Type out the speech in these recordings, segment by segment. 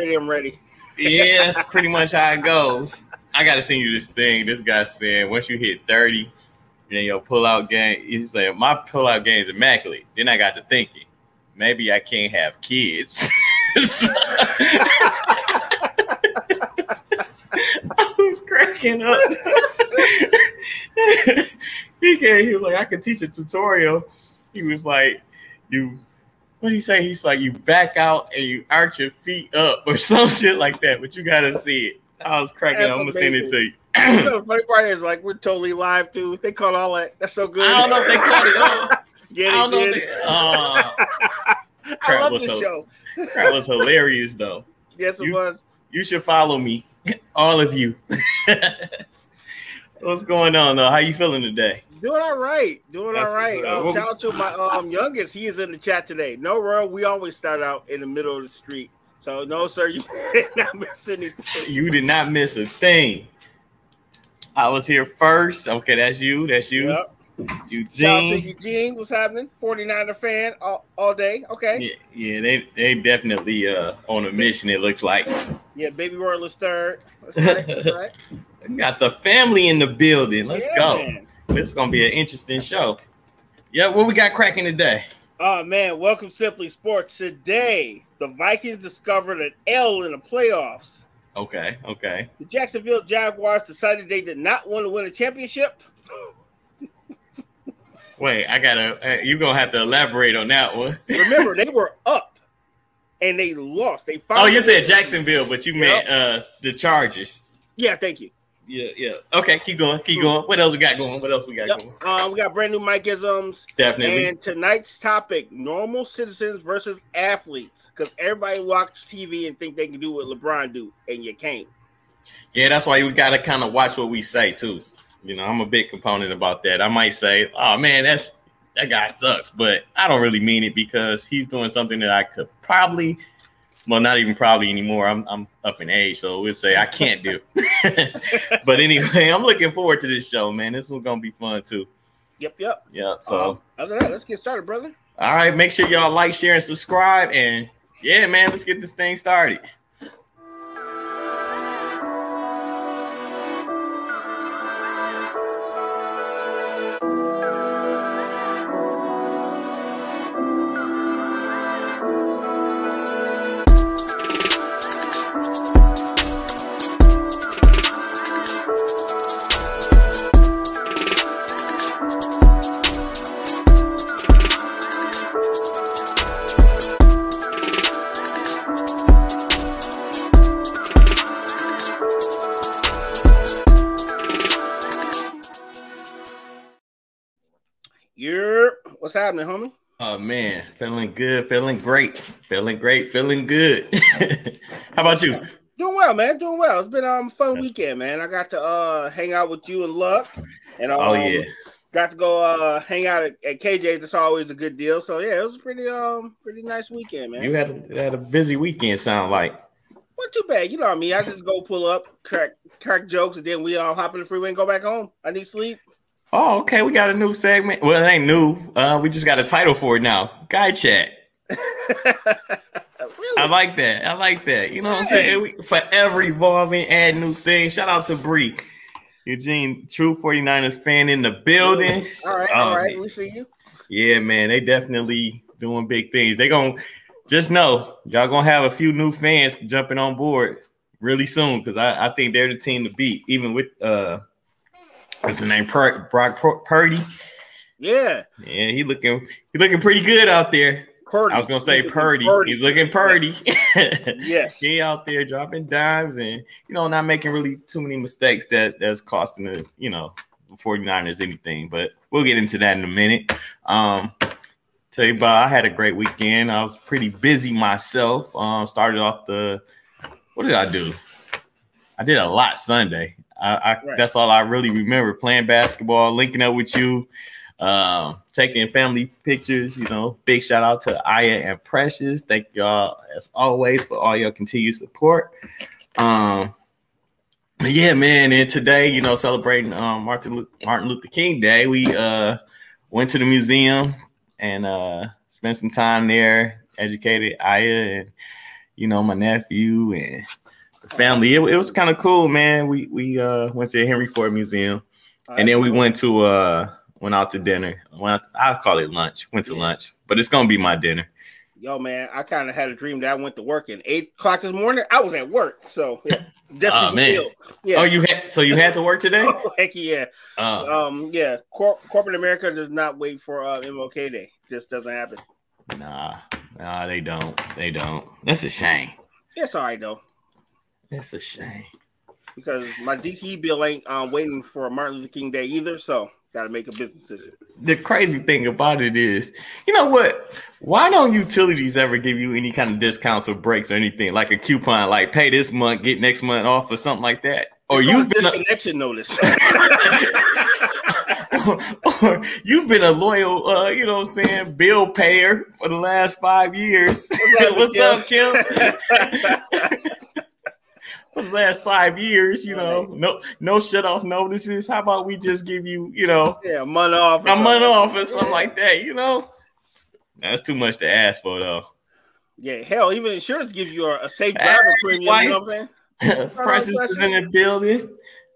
I'm ready. yeah, that's pretty much how it goes. I gotta send you this thing. This guy said once you hit 30, then your pull-out game. He's like, my pull-out game is immaculate. Then I got to thinking, maybe I can't have kids. I was cracking up. he came, he was like, I could teach a tutorial. He was like, you what do you say? He's like, you back out and you arch your feet up or some shit like that, but you gotta see it. I was cracking That's. I'm gonna send it to you. you know, the funny part is like we're totally live too. They caught all that. That's so good. I don't know if they caught it all. Get I don't know it, they, uh, I love this show. that was hilarious though. Yes, it you- was. You should follow me, all of you. What's going on though? How you feeling today? Doing all right. Doing That's all right. Um, What- shout out to my um youngest. He is in the chat today. No, Roy, we always start out in the middle of the street. So no, sir, you did not miss anything. You did not miss a thing. I was here first. Okay, that's you. That's you. Yep. Shout out to Eugene. Eugene. What's happening? 49er fan all, all day. Okay. Yeah, yeah, they they definitely uh on a mission. It looks like Yeah, baby Roy is third. That's right. That's right. Got the family in the building. Let's Yeah, go. man. This is gonna be an interesting show. Yeah, what we got cracking today? Oh man, welcome Simply Sports. Today, the Vikings discovered an L in the playoffs. Okay, okay. The Jacksonville Jaguars decided they did not want to win a championship. Wait, I gotta. Uh, you gonna have to elaborate on that one. Remember, they were up and they lost. They oh, you said Jacksonville, but you Yep. meant uh the Chargers. Yeah, thank you. Yeah, yeah. Okay, keep going, keep going. What else we got going? What else we got Yep. going? Uh, we got brand new Mike isms. Definitely. And tonight's topic: normal citizens versus athletes. Because everybody watch TV and think they can do what LeBron do, and you can't. Yeah, that's why you gotta kind of watch what we say too. You know, I'm a big component about that. I might say, "Oh man, that's that guy sucks," but I don't really mean it because he's doing something that I could probably, well, not even probably anymore. I'm I'm up in age, so we'll say I can't do. but anyway, I'm looking forward to this show, man. This one's gonna be fun too. Yep, yep. yep. So, Um, other than that, let's get started, brother. all right, make sure y'all like, share, and subscribe, and yeah, man, let's get this thing started. Happening, homie? Oh man, feeling good, feeling great, feeling great, feeling good. How about you? Doing well, man. Doing well. It's been um a fun weekend, man. I got to uh hang out with you and Luck, and um, Oh yeah, got to go uh hang out at, at KJ's. That's always a good deal. So yeah, it was a pretty um pretty nice weekend, man. you had a, had a busy weekend. Sound like Not too bad. You know what I mean? I just go pull up, crack crack jokes, and then we all hop in the freeway and go back home. I need sleep. Oh okay, we got a new segment. Well, it ain't new. Uh, we just got a title for it now. Guy chat. really? I like that. I like that. You know what I'm saying? We forever evolving, add new things. Shout out to Bree. Eugene, true 49ers fan in the building. all right, Oh, all right. man. We see you. Yeah, man, they definitely doing big things. They gonna just know y'all gonna have a few new fans jumping on board really soon because I, I think they're the team to beat, even with uh, what's his name, Pur- Brock Pur- Purdy. Yeah. Yeah, he looking he looking pretty good out there. Purdy. I was gonna say He's Purdy. Purdy. He's looking Purdy. Yes. he out there dropping dimes and you know not making really too many mistakes that that's costing the you know the 49ers anything but we'll get into that in a minute um tell you about i had a great weekend i was pretty busy myself um started off the what did i do i did a lot sunday i, I Right. that's all i really remember playing basketball linking up with you um, taking family pictures, you know, big shout out to Aya and Precious. Thank y'all as always for all your continued support. Um, yeah, man, and today, you know, celebrating um, Martin Martin Luther King Day, we uh went to the museum and uh spent some time there, educated Aya, and you know, my nephew and family. It, it was kind of cool, man. We we uh went to the Henry Ford Museum, and then we went to uh went out to dinner. Went I call it lunch. Went to Yeah. lunch, but it's gonna be my dinner. Yo, man, I kind of had a dream that I went to work and eight o'clock this morning. I was at work, so yeah, destiny Oh, man. Yeah. Oh, you had so you had to work today? oh, Heck yeah. Oh, Um, yeah. Cor- corporate America does not wait for uh, MLK Day. Just doesn't happen. nah, nah, they don't. They don't. That's a shame. It's all right though, That's a shame. because my DTE bill ain't um, waiting for Martin Luther King Day either. So got to make a business decision. The crazy thing about it is, you know what? Why don't utilities ever give you any kind of discounts or breaks or anything like a coupon, like pay this month, get next month off, or something like that? Or It's you've been a, disconnection notice. or you've been a loyal, uh, you know what I'm saying, bill payer for the last five years. What's up, What's up, Kim? for the last five years, you know, no no shut off notices. How about we just give you, you know, yeah, a month off. a month off or something Yeah. like that, you know? That's too much to ask for though. Yeah, hell, even insurance gives you a, a safe driver Hey, premium. You know what I'm saying? Precious is in the building.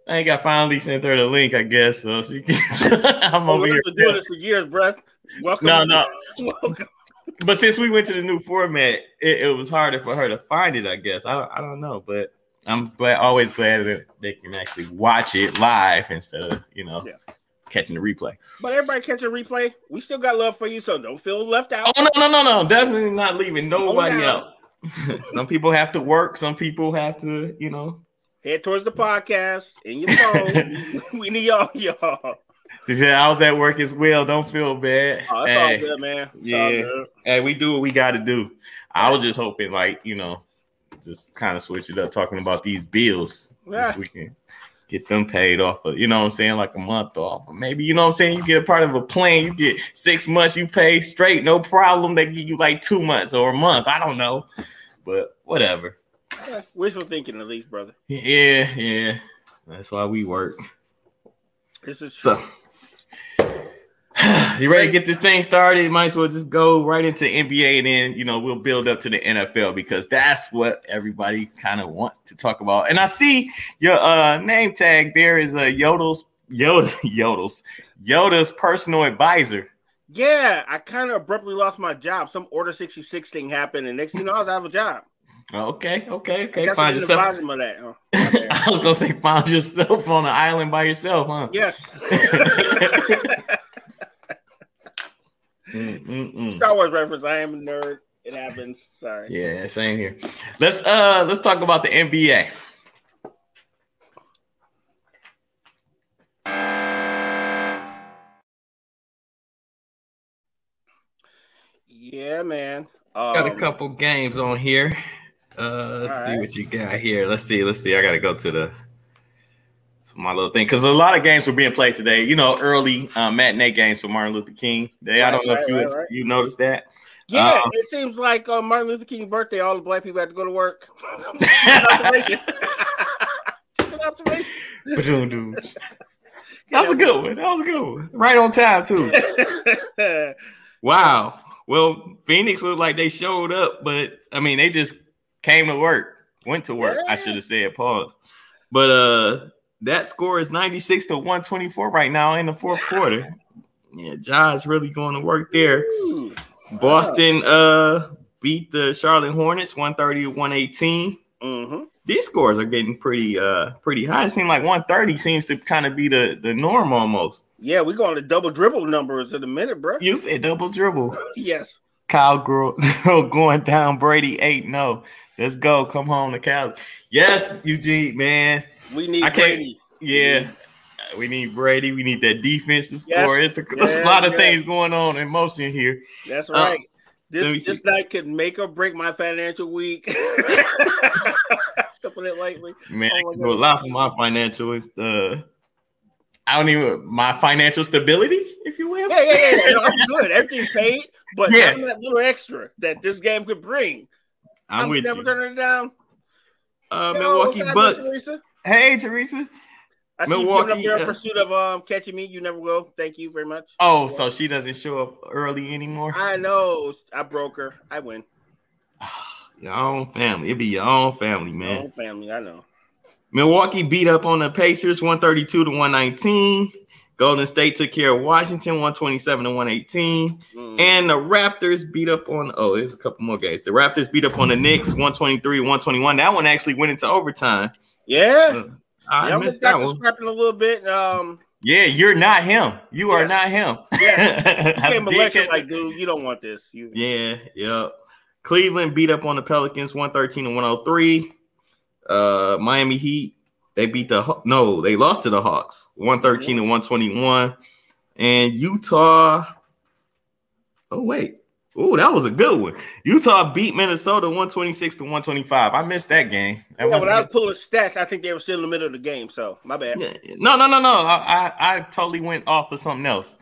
I think I finally sent her the link, I guess. So she can I'm Oh, over here. been doing this for years, bruh. Welcome. No, no. Welcome. But since we went to the new format, it, it was harder for her to find it, I guess. I, I don't know, but I'm glad, always glad that they can actually watch it live instead of, you know, Yeah. catching the replay. But everybody catch a replay. We still got love for you, so don't feel left out. Oh, no, no, no, no. Definitely not leaving nobody out. some people have to work, some people have to, you know, Head towards the podcast in your phone. we need y'all, y'all. She said, I was at work as well. Don't feel bad. Oh, it's hey, all good, man. It's yeah. good. hey, we do what we got to do. I was just hoping, like, you know, just kind of switch it up, talking about these bills. Yeah. This we can get them paid off of, you know what I'm saying, like a month off. Or maybe, you know what I'm saying, you get a part of a plan, you get six months, you pay straight, no problem. They give you like two months or a month. I don't know. But whatever. Yeah, Wishful thinking, at least, brother. Yeah, yeah. That's why we work. This is true. So, you ready to get this thing started? Might as well just go right into NBA, and then you know we'll build up to the NFL because that's what everybody kind of wants to talk about. And I see your uh, name tag there is a Yodel's Yoda Yodel's Yoda's personal advisor. Yeah, I kind of abruptly lost my job. Some Order 66 thing happened, and next thing you know, I was out of a job. Okay, okay, okay. Find yourself. advise him of that. Oh, okay. I was gonna say find yourself on an island by yourself, huh? yes. Mm, mm, mm. Star Wars reference. I am a nerd. It happens. Sorry. Yeah, same here. Let's uh let's talk about the NBA. Yeah, man. Got a Um, couple games on here. Uh let's see right. what you got here. Let's see, let's see. I gotta go to the to my little thing because a lot of games were being played today. You know, early uh, matinee games for Martin Luther King Day. I don't know Right, if you right, right, right. you noticed that. Yeah, Um, it seems like on Martin Luther King's birthday, all the black people had to go to work. Just an observation. Just an observation. Ba-doom-doom. That was a good one. That was a good one. Right on time too. Wow. Well, Phoenix looked like they showed up, but I mean, they just came to work, went to work. I should have said pause. But uh that score is 96 to 124 right now in the fourth quarter. Yeah, John's really going to work there. Ooh, Boston uh beat the Charlotte Hornets 130 to 118. mhm. These scores are getting pretty uh pretty high. It seems like 130 seems to kind of be the, the norm almost. Yeah, we're going to double dribble numbers in a minute, bro. You said double dribble. Yes. Kyle Gro- going down Brady 8 no. Let's go. Come home to Cali. Yes, Eugene, man. We need I Brady. Yeah. Uh, We need Brady. We need that defense to Yes. score. It's a, there's a Yeah, lot of yeah. things going on in motion here. That's Uh, right. me this this see. night could make or break my financial week. to put it lightly. Man, Oh I can do a lot for my financial. It's the I don't even my financial stability, if you will. Yeah, yeah, yeah. yeah. No, I'm good. Everything's paid, but Yeah. that little extra that this game could bring. I'm with never you. turning it down. Uh, Milwaukee Bucks. Teresa? Hey, Teresa. I see you giving up your uh, pursuit of um catching me. You never will. Thank you very much. Oh, so she doesn't show up early anymore. I know. I broke her. I win. Your own family. It'd be your own family, man. Your own family, I know. Milwaukee beat up on the Pacers 132 to 119. Golden State took care of Washington 127 to 118. Mm. And the Raptors beat up on oh, there's a couple more games. The Raptors beat up on the Knicks 123 to 121. That one actually went into overtime. Yeah. I yeah, missed that one. Scrapping a little bit. Um yeah, you're not him. You yes. are not him. Yeah. You came election like, dude, you don't want this. You Yeah, yeah. Cleveland beat up on the Pelicans 113 and 103. Uh Miami Heat they beat the no, they lost to the Hawks 113 and 121. And Utah. Oh, wait. Oh, that was a good one. Utah beat Minnesota 126 to 125. I missed that game. That yeah, when I was pulling stats, I think they were still in the middle of the game. So my bad. No, no, no, no. I, I, I totally went off of something else.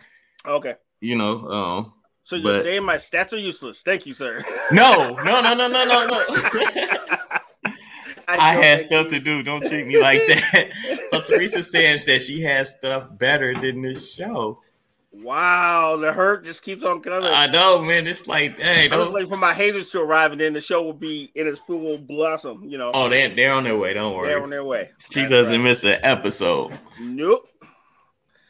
Okay. You know, um, so you're but, saying my stats are useless. Thank you, sir. No, no, no, no, no, no, no. I, I had stuff to do. Don't treat me like that. so Teresa says that she has stuff better than this show. Wow, the hurt just keeps on coming. I know, man. It's like, hey, I was waiting for my haters to arrive, and then the show will be in its full blossom. You know. Oh, they they're on their way. Don't worry. They're on their way. She That's doesn't right. miss an episode. Nope.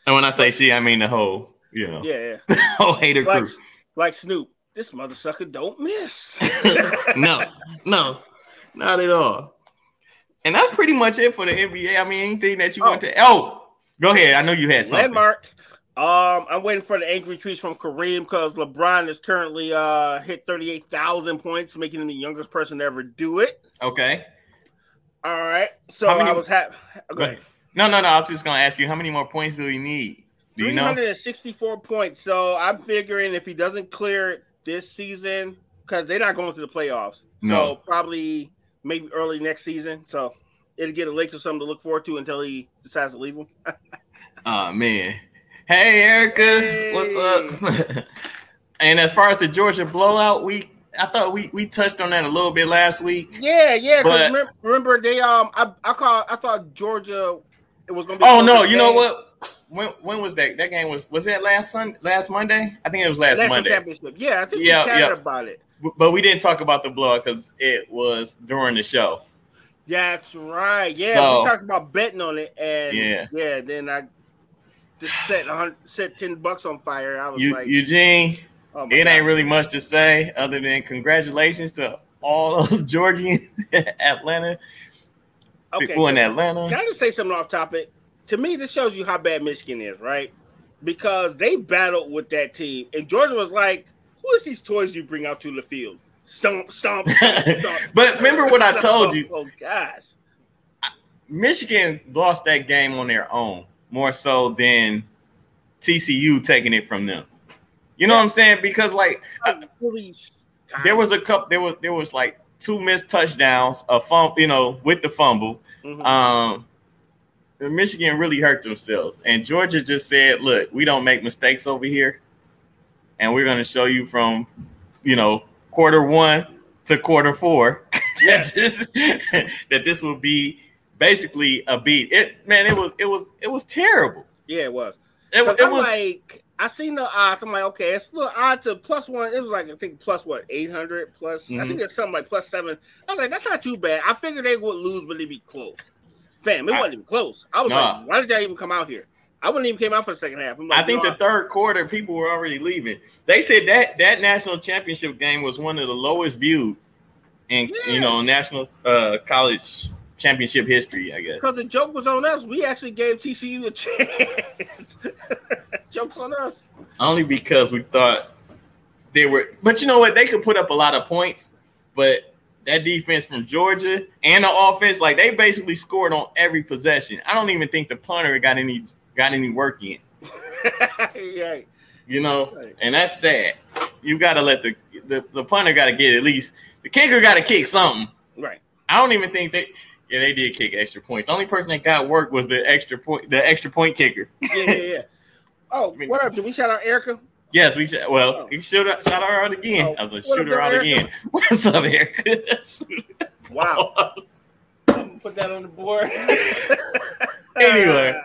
And when I say she, I mean the whole. You know. Yeah. yeah. whole hater like, crew. Like Snoop, this mother sucker don't miss. no, no, not at all. And that's pretty much it for the NBA. I mean, anything that you oh. want to. Oh, go ahead. I know you had something. Landmark. Um, I'm waiting for the angry tweets from Kareem because LeBron is currently uh hit 38,000 points, making him the youngest person to ever do it. Okay. All right. So many, I was happy. No, no, no. I was just gonna ask you how many more points do we need? Do 364 know? points. So I'm figuring if he doesn't clear this season, because they're not going to the playoffs. So probably maybe early next season. So it'll get a Lakers something to look forward to until he decides to leave them. oh man. Hey Erica, hey. what's up? and as far as the Georgia blowout, we I thought we we touched on that a little bit last week. Yeah, yeah. But remember, remember, they um I I call I thought Georgia it was gonna be. Oh no, you game. know what? When when was that? That game was was that last Sun last Monday? I think it was last National Monday. Championship. Yeah, I think yeah, we chatted yeah. about it but we didn't talk about the blowout because it was during the show. That's right. Yeah, so, we talked about betting on it, and yeah, yeah. Then I just set set ten bucks on fire. I was you, like, Eugene, oh it God. ain't really much to say other than congratulations to all those Georgians, Atlanta okay, people in Atlanta. Can I just say something off topic? To me, this shows you how bad Michigan is, right? Because they battled with that team, and Georgia was like who is these toys you bring out to the field? Stomp, stomp, stomp, stomp. but remember what I told you. Oh gosh. Michigan lost that game on their own more so than TCU taking it from them. You know yeah. what I'm saying? Because like there was a couple there was there was like two missed touchdowns, a fumble, you know, with the fumble. Mm-hmm. Um Michigan really hurt themselves. And Georgia just said, look, we don't make mistakes over here and we're going to show you from, you know, quarter one to quarter four that this that this will be basically a beat. It man, it was it was it was terrible. Yeah, it was. It, it I'm was like I seen the odds. I'm like, okay, it's a little odd to plus one. It was like I think plus what eight hundred plus. Mm-hmm. I think it's something like plus seven. I was like, that's not too bad. I figured they would lose, but they'd be close. Fam, it I, wasn't even close. I was nah. like, why did y'all even come out here? I wouldn't even came out for the second half. Like, I think the third quarter, people were already leaving. They said that that national championship game was one of the lowest viewed in yeah. you know national uh, college championship history. I guess because the joke was on us. We actually gave TCU a chance. Jokes on us. Only because we thought they were. But you know what? They could put up a lot of points, but that defense from Georgia and the offense, like they basically scored on every possession. I don't even think the punter got any got any work in. yeah. You know, and that's sad. You got to let the, the the punter got to get at least the kicker got to kick something. Right. I don't even think they. Yeah, they did kick extra points. The only person that got work was the extra point, the extra point kicker. yeah, yeah, yeah. Oh, what up? Did we shout out Erica? Yes, we should. Well, oh. you should shout her out again. Oh, I was like, shoot her out Erica? again. What's up, Erica? wow. Put that on the board. anyway,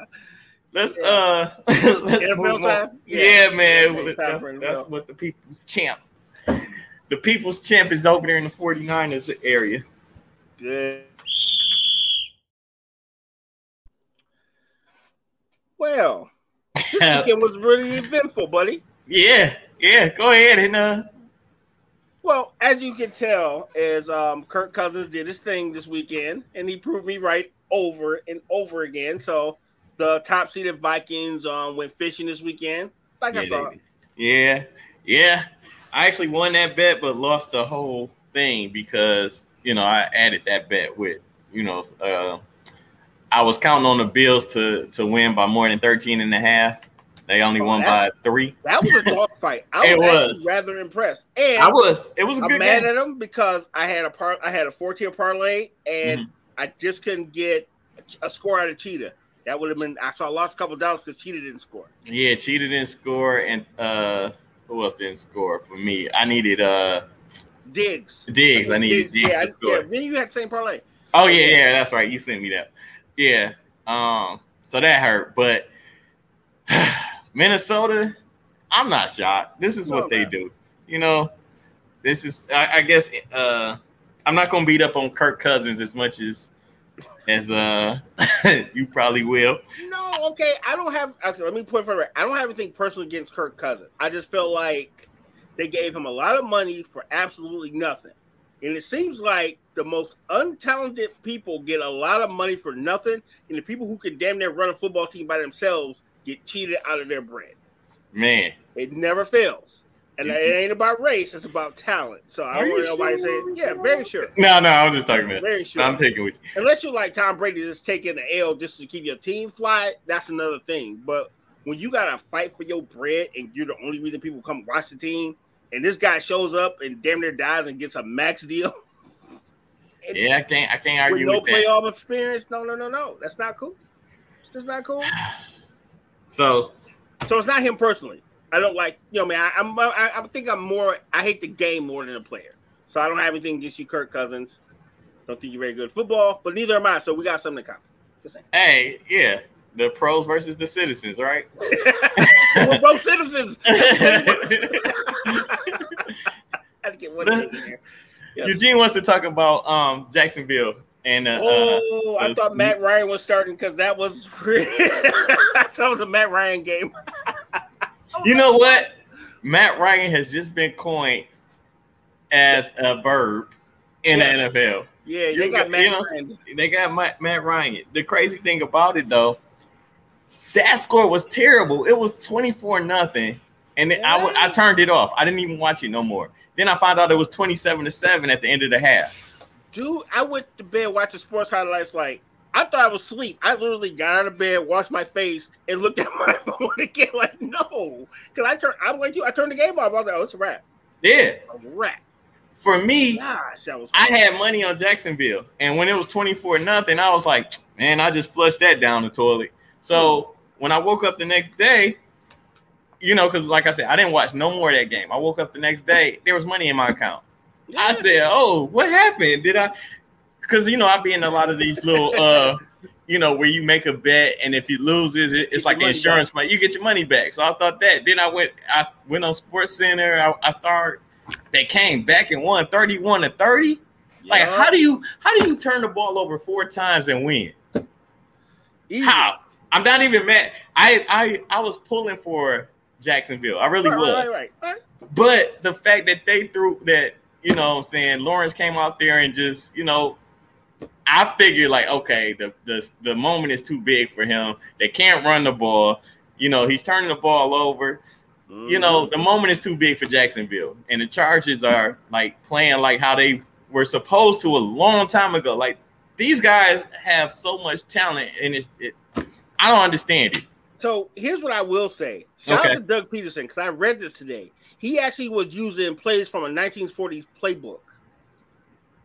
Let's yeah. uh let's move on. Yeah, yeah man. that's, that's what the people champ. the people's champ is over there in the 49ers area. Good. Well, this weekend was really eventful, buddy. Yeah, yeah. Go ahead and uh. Well, as you can tell, as um, Kirk Cousins did his thing this weekend, and he proved me right over and over again. So the top seeded Vikings um, went fishing this weekend. Like yeah, I thought. Yeah, yeah. I actually won that bet, but lost the whole thing because you know I added that bet with you know uh, I was counting on the Bills to to win by more than 13 and a half. They only oh, won that, by three. That was a dog fight. I was, was, rather impressed. And I was. It was. i I'm mad game. at them because I had a part. I had a four tier parlay, and mm-hmm. I just couldn't get a score out of Cheetah. That would have been. I saw lost a couple dollars because Cheetah didn't score. Yeah, Cheetah didn't score, and uh who else didn't score for me? I needed uh Diggs. Diggs. I needed Diggs, Diggs yeah, to score. Yeah, then you had the same parlay. Oh yeah, yeah, that's right. You sent me that. Yeah. Um. So that hurt, but Minnesota, I'm not shocked. This is no, what they do. You know, this is. I, I guess. Uh, I'm not gonna beat up on Kirk Cousins as much as as uh you probably will. No, okay. I don't have okay, let me put for I don't have anything personal against Kirk Cousins. I just felt like they gave him a lot of money for absolutely nothing. And it seems like the most untalented people get a lot of money for nothing, and the people who can damn near run a football team by themselves get cheated out of their bread. Man, it never fails. And it mm-hmm. ain't about race; it's about talent. So I don't want nobody sure? saying, "Yeah, very sure." No, no, I'm just talking about very sure. I'm picking with you. Unless you like Tom Brady, just taking the L just to keep your team fly. That's another thing. But when you got to fight for your bread and you're the only reason people come watch the team, and this guy shows up and damn near dies and gets a max deal. yeah, I can't. I can't argue with that. no with playoff experience. No, no, no, no. That's not cool. It's not cool. So, so it's not him personally. I don't like, you know, man. I, I'm, I, I think I'm more. I hate the game more than the player. So I don't have anything against you, Kirk Cousins. Don't think you're very good at football, but neither am I. So we got something in common. Hey, yeah, the pros versus the citizens, right? We're both citizens. Eugene wants to talk about um, Jacksonville and uh, oh, uh, I thought Matt Ryan was starting because that was that was a Matt Ryan game you know what? Matt Ryan has just been coined as a verb in yes. the NFL. Yeah, they got Matt you know, Ryan. They got Matt, Matt Ryan. The crazy thing about it though, that score was terrible. It was 24 nothing. And. I, I turned it off. I didn't even watch it no more. Then I found out it was 27 to 7 at the end of the half. Dude, I went to bed watching sports highlights like I thought I was asleep. I literally got out of bed, washed my face, and looked at my phone again. Like, no, because I turned. I'm like you. I turned the game off. I was like, oh, it's a wrap. Yeah, a wrap. For me, Gosh, that was I had money on Jacksonville, and when it was 24 nothing, I was like, man, I just flushed that down the toilet. So. When I woke up the next day, you know, because like I said, I didn't watch no more of that game. I woke up the next day, there was money in my account. Yeah. I said, "Oh, what happened? Did I?" because you know I be in a lot of these little uh you know where you make a bet and if you loses it, it's like insurance money you get your money back so I thought that then I went I went on Sports Center I, I started they came back and won 31 to 30 like how do you how do you turn the ball over four times and win Easy. how I'm not even mad I I I was pulling for Jacksonville I really right, was right, right, but the fact that they threw that you know what I'm saying Lawrence came out there and just you know I figured like, okay, the, the the moment is too big for him. They can't run the ball. You know, he's turning the ball over. Mm-hmm. You know, the moment is too big for Jacksonville. And the Chargers are like playing like how they were supposed to a long time ago. Like these guys have so much talent, and it's it, I don't understand it. So here's what I will say. Shout okay. out to Doug Pederson because I read this today. He actually was using plays from a 1940s playbook.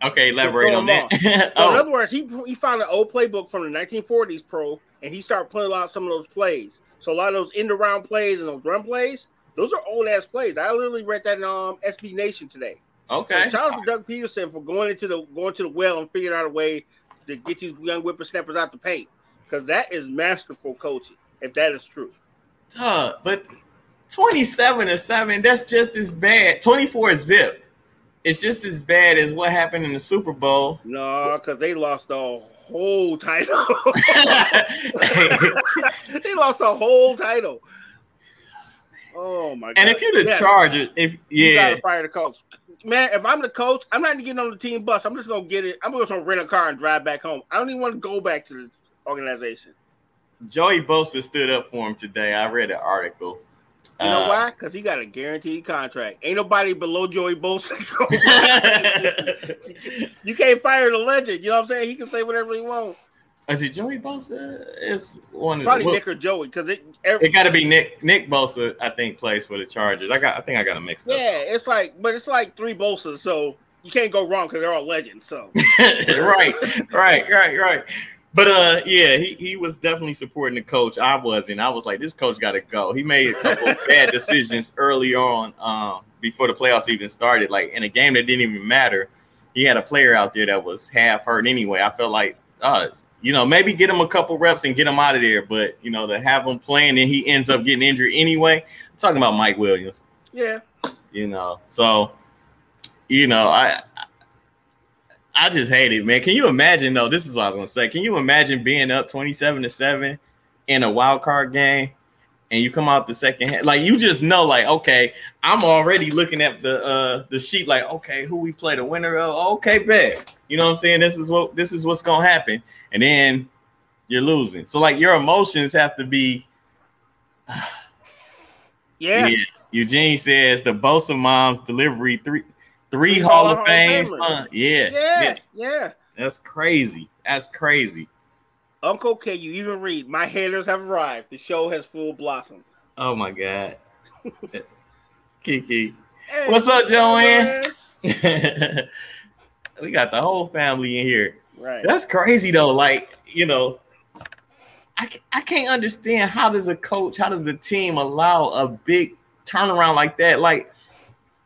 Okay, elaborate on that. so oh. In other words, he he found an old playbook from the 1940s pro, and he started playing out some of those plays. So a lot of those end around plays and those run plays, those are old ass plays. I literally read that in um, SB Nation today. Okay. So shout out to Doug Pederson for going into the going to the well and figuring out a way to get these young whippersnappers out the paint because that is masterful coaching. If that is true. Duh, but 27 to 7, that's just as bad. 24 zip. it's just as bad as what happened in the Super Bowl. No, because they lost the whole title. they lost the whole title. Oh my god! And if you're the yes. Chargers, if yeah, you gotta fire the coach. Man, if I'm the coach, I'm not getting on the team bus. I'm just gonna get it. I'm just gonna rent a car and drive back home. I don't even want to go back to the organization. Joey Bosa stood up for him today. I read an article. You know uh, why? Because he got a guaranteed contract. Ain't nobody below Joey Bosa. you can't fire the legend. You know what I'm saying? He can say whatever he wants. Is it Joey Bosa? It's one probably Nick or Joey because it. Every, it got to be Nick. Nick Bosa, I think, plays for the Chargers. I got. I think I got a mixed yeah, up. Yeah, it's like, but it's like three Bosas, so you can't go wrong because they're all legends. So. right, right, right, right. But uh, yeah, he, he was definitely supporting the coach. I wasn't. I was like, this coach got to go. He made a couple bad decisions early on, um, before the playoffs even started. Like in a game that didn't even matter, he had a player out there that was half hurt anyway. I felt like, uh, you know, maybe get him a couple reps and get him out of there. But you know, to have him playing and he ends up getting injured anyway. I'm talking about Mike Williams. Yeah. You know, so you know, I I just hate it, man. Can you imagine though? This is what I was gonna say. Can you imagine being up 27 to 7 in a wild card game and you come out the second hand? Like you just know, like, okay, I'm already looking at the uh the sheet, like, okay, who we play the winner of, okay, bet. You know what I'm saying? This is what this is what's gonna happen, and then you're losing. So like your emotions have to be yeah. yeah. Eugene says the Bosa mom's delivery three three Hall, Hall of Fame. Yeah. yeah. yeah, yeah, That's crazy. That's crazy. Uncle, can you even read? My haters have arrived. The show has full blossomed. Oh my god. Kiki. Hey, What's up, Joanne? we got the whole family in here. Right. That's crazy though. Like, you know, I, I can't understand how does a coach, how does the team allow a big turnaround like that? Like,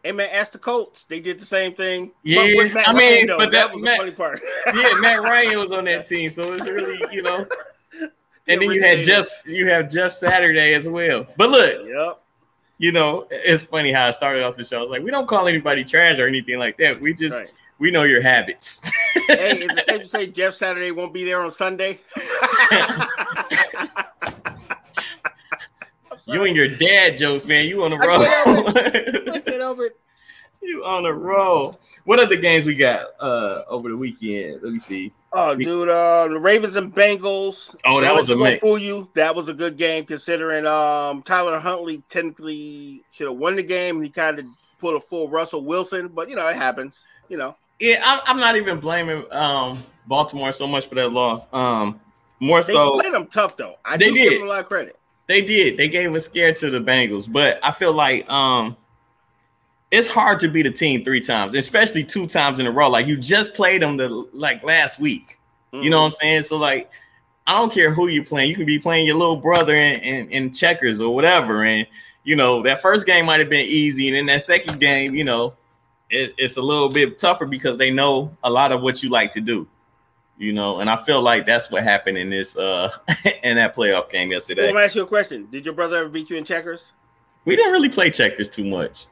Hey man, ask the Colts. They did the same thing. Yeah, I mean, Ryan, but that, that was Matt, the funny part. yeah, Matt Ryan was on that team, so it's really you know. And then you had Jeff, you have Jeff Saturday as well. But look, yep. You know, it's funny how I started off the show. I was like, we don't call anybody trash or anything like that. We just right. we know your habits. hey, is it safe to say Jeff Saturday won't be there on Sunday? You and your dad jokes, man. You on the roll. I get over it. You on a roll. What other games we got uh over the weekend? Let me see. Oh, dude, uh, the Ravens and Bengals. Oh, that was amazing. Fool you. That was a good game considering um Tyler Huntley technically should have won the game. He kind of put a full Russell Wilson, but you know it happens. You know. Yeah, I'm, I'm not even blaming um Baltimore so much for that loss. Um, more they so played them tough though. I they did. give them a lot of credit. They did. They gave a scare to the Bengals, but I feel like um it's hard to beat a team three times, especially two times in a row. Like you just played them the like last week. Mm-hmm. You know what I'm saying? So like I don't care who you're playing. You can be playing your little brother in, in, in checkers or whatever. And you know, that first game might have been easy, and then that second game, you know, it, it's a little bit tougher because they know a lot of what you like to do you know, and I feel like that's what happened in this uh in that playoff game yesterday. Well, let me ask you a question. Did your brother ever beat you in checkers? We didn't really play checkers too much.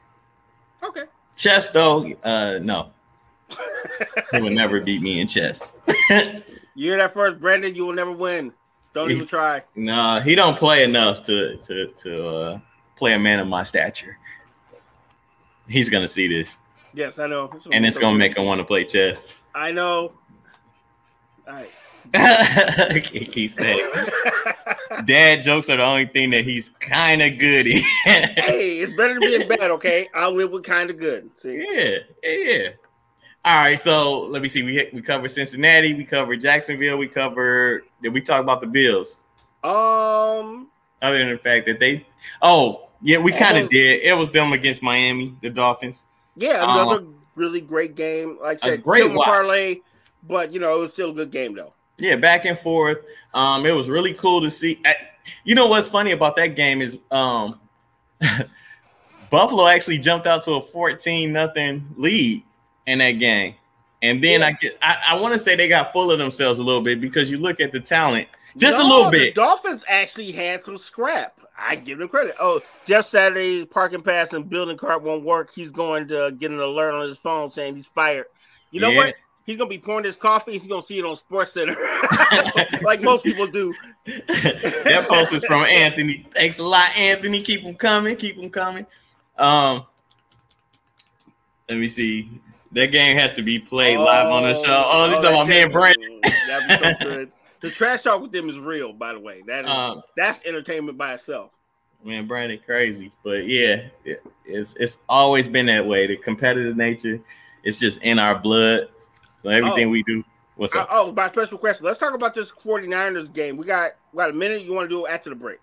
Okay. Chess though, uh no. he would never beat me in chess. You're that first, Brandon. You will never win. Don't he, even try. Nah, he don't play enough to to to uh, play a man of my stature. He's gonna see this. Yes, I know. It's and it's gonna make him want to play chess. I know. All right. he said, "Dad jokes are the only thing that he's kind of good in." hey, it's better than being bad. Okay, I'll live with kind of good. See? Yeah, yeah. All right, so let me see. We we covered Cincinnati, we covered Jacksonville, we covered. Did we talk about the Bills? Um, other than the fact that they, oh yeah, we kind of did. It was them against Miami, the Dolphins. Yeah, another um, really great game. Like I said, great parlay but you know, it was still a good game though. Yeah, back and forth. Um, it was really cool to see. You know what's funny about that game is um, Buffalo actually jumped out to a 14 nothing lead in that game. And then yeah. I get I, I want to say they got full of themselves a little bit because you look at the talent just no, a little bit. Dolphins actually had some scrap. I give him credit. Oh, Jeff Saturday parking pass and building cart won't work. He's going to get an alert on his phone saying he's fired. You know yeah. what? He's gonna be pouring his coffee. He's gonna see it on Sports Center, like most people do. that post is from Anthony. Thanks a lot, Anthony. Keep them coming. Keep them coming. Um, let me see. That game has to be played oh, live on the show. Oh, oh talking about me and Brandon. That'd be so good. The trash talk with them is real, by the way. That is um, that's entertainment by itself. Man, Brandon, crazy, but yeah, it, it's it's always been that way. The competitive nature, it's just in our blood. So everything oh, we do. What's up? oh, by special question. Let's talk about this 49ers game. We got we got a minute. You want to do it after the break?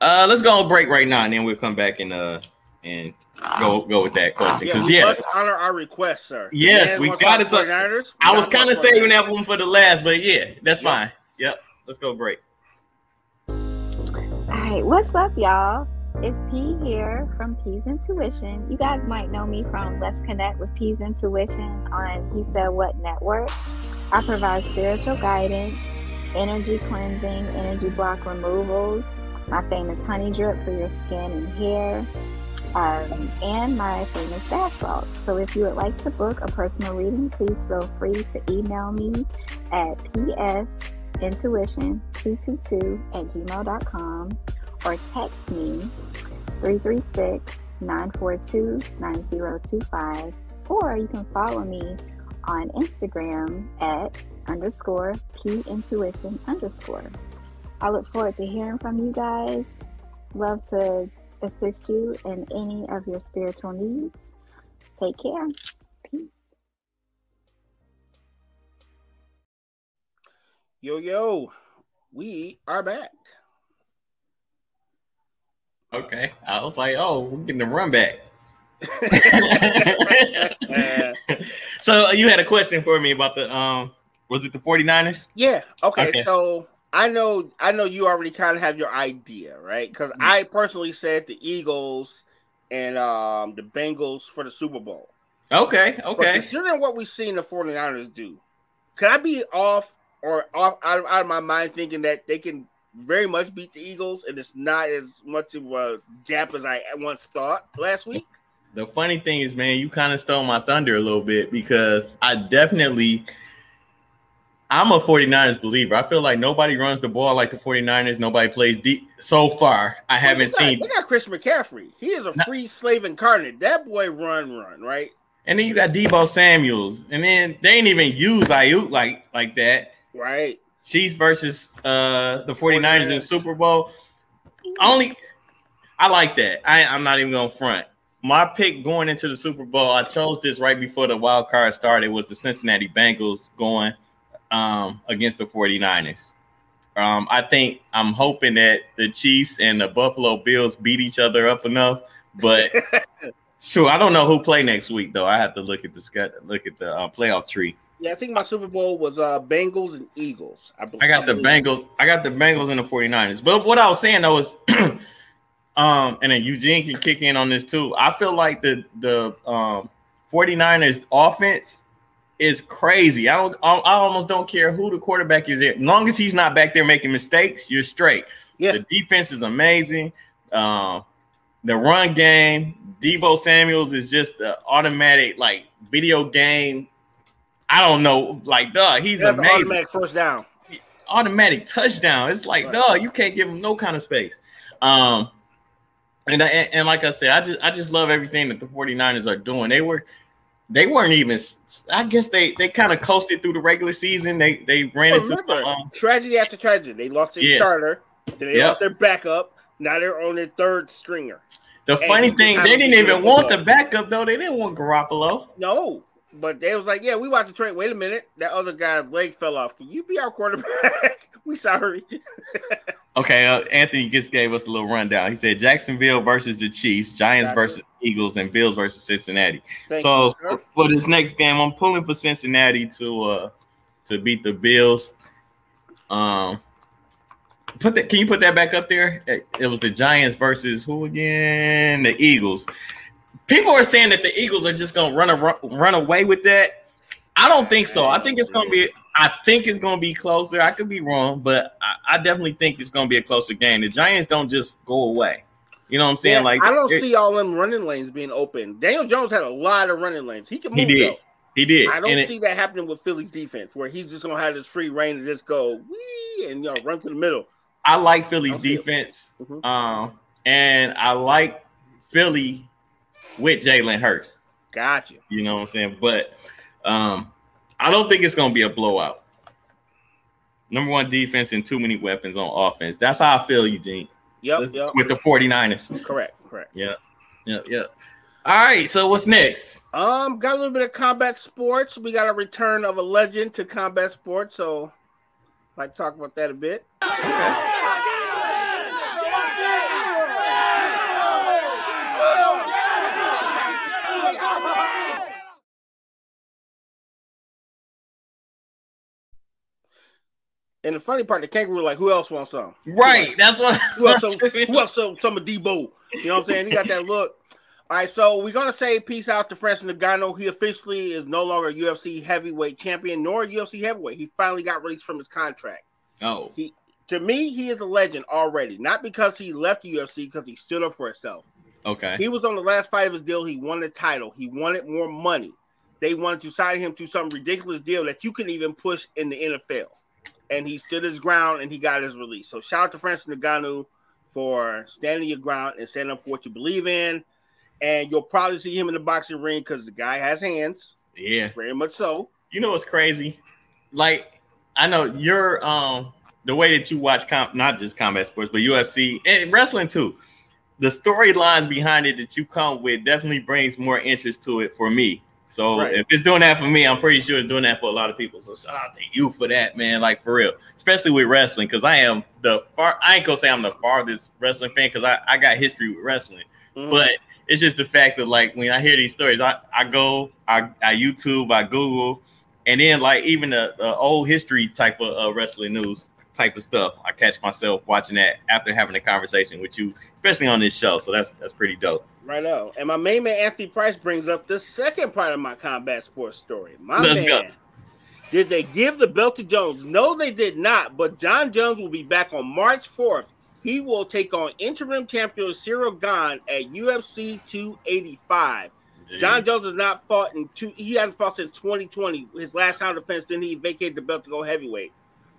Uh, let's go on break right now, and then we'll come back and uh and go go with that question. Because yeah, let's honor our request, sir. Yes, we got to talk. I was kind of saving that one for the last, but yeah, that's yep. fine. Yep. Let's go break. All right. What's up, y'all? It's P here from P's Intuition. You guys might know me from Let's Connect with P's Intuition on He Said What Network. I provide spiritual guidance, energy cleansing, energy block removals, my famous honey drip for your skin and hair, um, and my famous bath salt. So if you would like to book a personal reading, please feel free to email me at psintuition222 at gmail.com or text me 336-942-9025 or you can follow me on Instagram at underscore P intuition underscore. I look forward to hearing from you guys. Love to assist you in any of your spiritual needs. Take care. Peace. Yo, yo, we are back. Okay. I was like, oh, we're getting the run back. so you had a question for me about the um was it the 49ers? Yeah. Okay. okay. So I know I know you already kind of have your idea, right? Because mm-hmm. I personally said the Eagles and um the Bengals for the Super Bowl. Okay, okay. But considering what we've seen the 49ers do, could I be off or off out of, out of my mind thinking that they can very much beat the Eagles, and it's not as much of a gap as I once thought last week. The funny thing is, man, you kind of stole my thunder a little bit because I definitely I'm a 49ers believer. I feel like nobody runs the ball like the 49ers. Nobody plays deep so far. I haven't got, seen. They got Chris McCaffrey. He is a free slave incarnate. That boy run, run, right? And then you got Deebo Samuels, and then they ain't even use Aiyuk like like that. Right. Chiefs versus uh the 49ers, 49ers. in Super Bowl. Only I like that. I, I'm not even gonna front. My pick going into the Super Bowl, I chose this right before the wild card started, was the Cincinnati Bengals going um, against the 49ers. Um, I think I'm hoping that the Chiefs and the Buffalo Bills beat each other up enough, but sure, I don't know who play next week though. I have to look at the look at the uh, playoff tree. Yeah, I think my Super Bowl was uh Bengals and Eagles. I, I got the Bengals. I got the Bengals and the 49ers. But what I was saying though is um and then Eugene can kick in on this too. I feel like the the um 49ers offense is crazy. I don't I almost don't care who the quarterback is there. As long as he's not back there making mistakes, you're straight. Yeah. The defense is amazing. Um the run game, Deebo Samuels is just the automatic like video game I don't know, like, duh, he's That's amazing. Automatic first down, automatic touchdown. It's like, right. duh, you can't give him no kind of space. Um, and, and, and like I said, I just I just love everything that the 49ers are doing. They were they weren't even I guess they they kind of coasted through the regular season. They they ran oh, into some, um, tragedy after tragedy. They lost their yeah. starter, then they yep. lost their backup. Now they're on their third stringer. The and funny thing, they didn't even want the backup though. They didn't want Garoppolo. No, but they was like, yeah, we watched the trade. Wait a minute, that other guy's leg fell off. Can you be our quarterback? we sorry. okay, uh, Anthony just gave us a little rundown. He said Jacksonville versus the Chiefs, Giants versus Eagles, and Bills versus Cincinnati. Thank so you, for this next game, I'm pulling for Cincinnati to uh to beat the Bills. Um, put that. Can you put that back up there? It was the Giants versus who again? The Eagles people are saying that the Eagles are just going to run a, run away with that. I don't think so. I think it's going to be I think it's going to be closer. I could be wrong, but I, I, definitely think it's going to be a closer game. The Giants don't just go away. You know what I'm saying? Yeah, like I don't it- see all them running lanes being open. Daniel Jones had a lot of running lanes. He can move. He did. though. He did. I don't And it- see that happening with Philly defense, where he's just gonna have this free reign to just go wee and you know run to the middle. I like Philly's it. defense, Mhm. um, and I like Philly with Jalen Hurts. Gotcha. You know what I'm saying? But um, I don't think it's going to be a blowout. Number one defense and too many weapons on offense. That's how I feel, Eugene. Yep. Yep. With the 49ers. Correct. Correct. Yeah. Yeah. Yeah. All right. So what's next? Um, got a little bit of combat sports. We got a return of a legend to combat sports, so I'd like to talk about that a bit. And the funny part, the kangaroo like, who else wants some? Right. That's what. Who else? Some, who else? Some, some of Deebo. You know what I'm saying? He got that look. All right, so we're gonna say peace out to Francis Ngannou. He officially is no longer UFC heavyweight champion nor UFC heavyweight. He finally got released from his contract. Oh. he To me, he is a legend already. Not because he left the UFC, because he stood up for himself. Okay. He was on the last fight of his deal. He won the title. He wanted more money. They wanted to sign him to some ridiculous deal that you couldn't even push in the NFL. And he stood his ground and he got his release. So shout out to Francis Ngannou for standing your ground and standing up for what you believe in. And you'll probably see him in the boxing ring because the guy has hands, Yeah. very much so. You know what's crazy? Like I know you're um the way that you watch com- not just combat sports but UFC and wrestling too. The storylines behind it that you come with definitely brings more interest to it for me. So Right. if it's doing that for me, I'm pretty sure it's doing that for a lot of people. So shout out to you for that, man. Like for real, especially with wrestling, because I am the far. I ain't gonna say I'm the farthest wrestling fan because I, I got history with wrestling Mhm. but it's just the fact that like when I hear these stories, I, I go, I, I YouTube, I Google, and then like even the, the old history type of uh, wrestling news type of stuff, I catch myself watching that after having a conversation with you, especially on this show. So that's that's pretty dope. Right on. And my main man Anthony Price brings up the second part of my combat sports story. My Let's man, go. did they give the belt to Jones? No, they did not. But Jon Jones will be back on March 4th. He will take on interim champion Ciryl Gane at UFC 285. Jon Jones has not fought in two. He hasn't fought since 2020. His last time defense, then he vacated the belt to go heavyweight.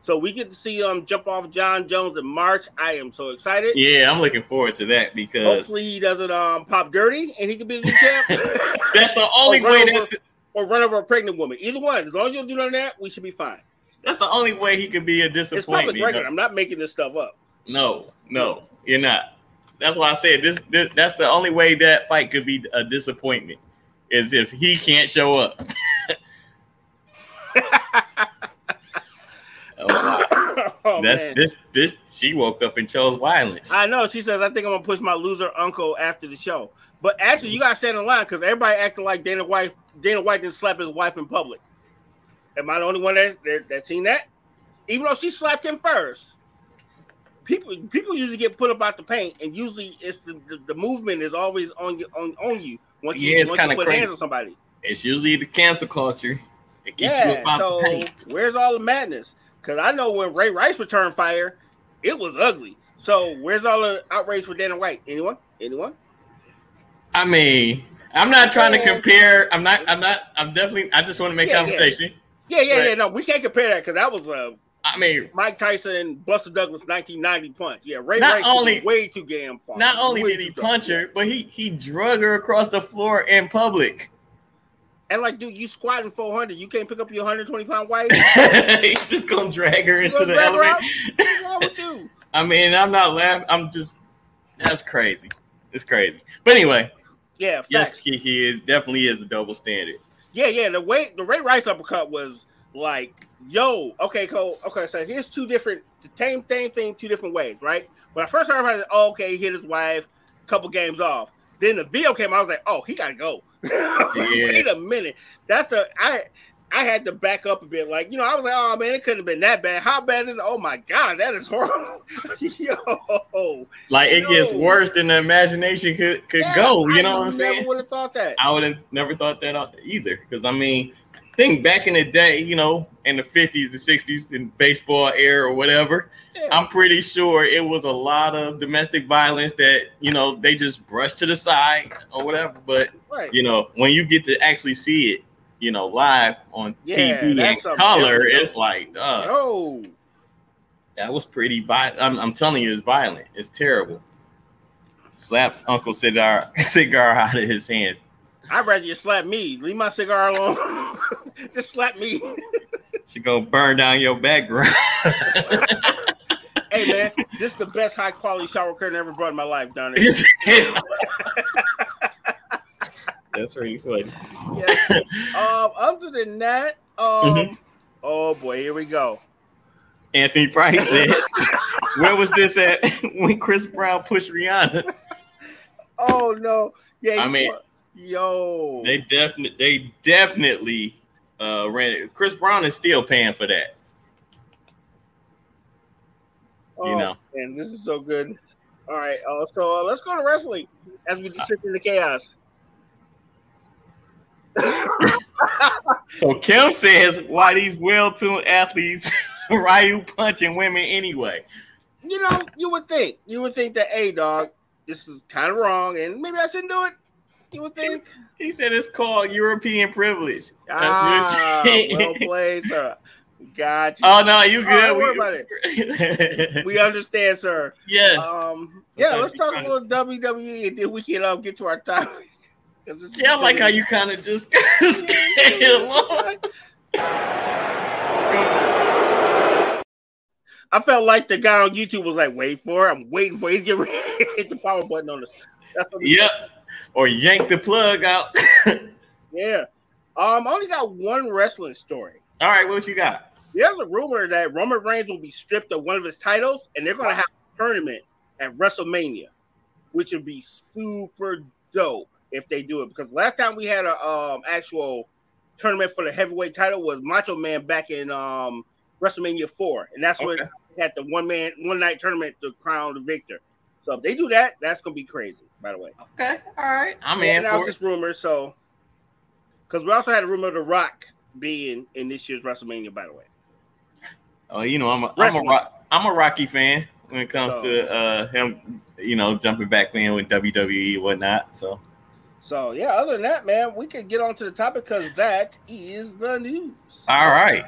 So we get to see him jump off Jon Jones in March. I am so excited. Yeah, I'm looking forward to that because Hopefully he doesn't um pop dirty and he can be the new champ. that's the only way over- that or run over a pregnant woman. Either one. As long as you don't do none of that, we should be fine. that's the only way he could be a disappointment. It's public record. I'm not making this stuff up. No, no, you're not. That's why I said this, this. That's the only way that fight could be a disappointment is if he can't show up. oh, That's man. this. This she woke up and chose violence. I know. She says, I think I'm gonna push my loser uncle after the show. But actually, you gotta stand in line because everybody acting like Dana White. Dana White didn't slap his wife in public. Am I the only one that that, that seen that? Even though she slapped him first. People people usually get put up out the paint, and usually it's the, the, the movement is always on you on, on you once you, Yeah, it's once you kinda put crazy. hands on somebody. It's usually the cancel culture. It keeps you Yeah, up out so the paint. where's all the madness? Because I know when Ray Rice returned fire, it was ugly. So where's all the outrage for Dana White? Anyone? Anyone? I mean, I'm not trying to uh, compare. I'm not. I'm not. I'm definitely. I just want to make Yeah, yeah. conversation. Yeah, yeah, Right. yeah. No, we can't compare that because that was a I mean, Mike Tyson, Buster Douglas, 1990 punch. Yeah, Ray Not Rice was only- way too damn far. not only Way did he punch far. her, but he he drug her across the floor in public. And like, dude, you squatting 400, you can't pick up your 120 pound wife. He's just gonna drag her You into the elevator. What's wrong with you? I mean, I'm not laughing. I'm just that's crazy. It's crazy. But anyway, Yeah, facts. yes, he, is definitely is a double standard. Yeah, yeah. The way the Ray Rice uppercut was like, yo, okay, Cole. Okay, so here's two different, the same same thing, two different ways, right? When I first heard about it, oh, okay, he hit his wife, a couple games off. Then the video came, out, I was like, oh, he gotta go. Wait a minute, that's the I. I had to back up a bit, like you know, I was like, "Oh man, it couldn't have been that bad. How bad is it? Oh my god, that is horrible." Yo, Like it gets worse than the imagination could could Yeah, go. You I know what I'm saying? Never would have thought that. I would have never thought that out either. Because I mean, think back in the day, you know, in the 50s and 60s in baseball era or whatever, yeah. I'm pretty sure it was a lot of domestic violence that, you know, they just brushed to the side or whatever. But, right. you know, when you get to actually see it, you know, live on yeah, TV and color, it's like, uh, oh, that was pretty violent. I'm, I'm, telling you, it's violent. It's terrible. Slaps Uncle Cigar cigar out of his hand. I'd rather you slap me. Leave my cigar alone. Just slap me. she gonna burn down your background. hey man, this is the best high quality shower curtain I ever brought in my life, down there. That's really funny. Yeah. Um, other than that, um, mm-hmm. oh boy, here we go. Anthony Price says, "Where was this at when Chris Brown pushed Rihanna?" Oh no, yeah. I mean, yo, they definitely, they definitely uh ran it. Chris Brown is still paying for that. Oh, you know, and this is so good. All right, uh, so uh, let's go to wrestling as we just sit in the chaos. so Kim says, "Why these well-tuned athletes Ryu punching women anyway?" You know, you would think, you would think that, hey, dog, this is kind of wrong, and maybe I shouldn't do it. You would think. He said it's called European privilege. That's ah, well played, sir. Got you. Oh no, you good? Oh, we, about it. we understand, sir. Yes. Um. yeah. Let's talk about WWE, and then we can um, get to our topic. Yeah, I like how you kind of just skate along. I felt like the guy on YouTube was like, "Wait for it! I'm waiting for it. to hit the power button on this." That's what yep. Or yank the plug out. yeah. Um, I only got one wrestling story. All right, what you got? There's a rumor that Roman Reigns will be stripped of one of his titles, and they're going to have a tournament at WrestleMania, which would be super dope if they do it. Because last time we had a um actual tournament for the heavyweight title was Macho Man back in um WrestleMania four, and that's okay. when had the one man one night tournament to crown the victor. So if they do that, that's gonna be crazy. By the way. Okay. All right. I'm yeah, in. That was just rumor. So because we also had a rumor of The Rock being in this year's WrestleMania. By the way. Oh, you know I'm a I'm a, rock, I'm a Rocky fan when it comes so, to uh him, you know, jumping back in with WWE and whatnot. So. So yeah, other than that, man, we could get on to the topic because that is the news. All right.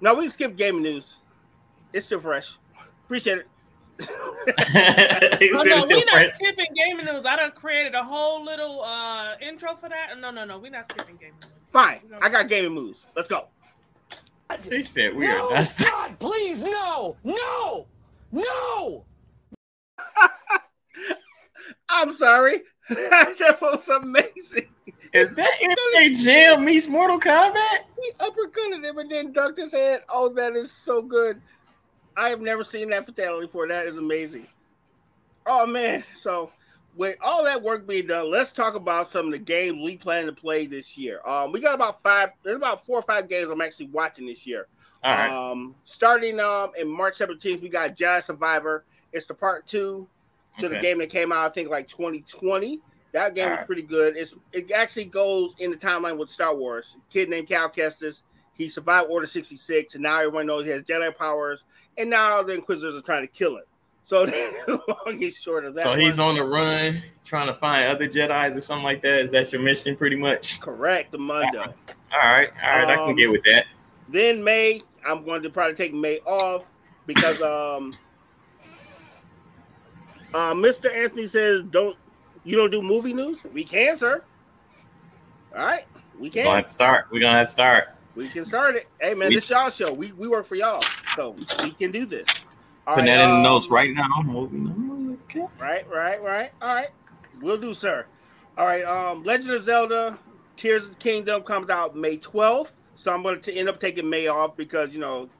Now we skip gaming news. It's still fresh. Appreciate it. oh, no, we're not skipping gaming news. I done created a whole little uh intro for that. No, no, no, we're not skipping gaming news. Fine, I got gaming news. Let's go. He said we no, are God, please, no, no, no. I'm sorry. that was amazing. Is that NBA Jam meets Mortal Kombat? He uppercutted him and then ducked his head. Oh, that is so good. I have never seen that fatality before. That is amazing. Oh man. So with all that work being done, let's talk about some of the games we plan to play this year. Um, we got about five. There's about four or five games I'm actually watching this year. All right. Um, starting um in March 17th, we got Jedi Survivor. It's the part two to okay. the game that came out, I think, like 2020. That game All was pretty good. It's it actually goes in the timeline with Star Wars. A kid named Cal Kestis. He survived Order 66, and now everyone knows he has Jedi powers. And now the Inquisitors are trying to kill him. So long and short of that. So he's one. on the run, trying to find other Jedi's or something like that. Is that your mission, pretty much? Correct, the Mundo. All right, all right, um, I can get with that. Then May, I'm going to probably take May off because um uh, Mr. Anthony says, "Don't you don't do movie news? We can, sir. All right, we can. We're gonna start. We're gonna start. We can start it. Hey man, we, this y'all show. We we work for y'all, so we can do this. All putting right, that in um, the notes right now. Okay. Right, right, right. All right, we'll do, sir. All right. Um, Legend of Zelda: Tears of the Kingdom comes out May twelfth. So I'm going to end up taking May off because you know,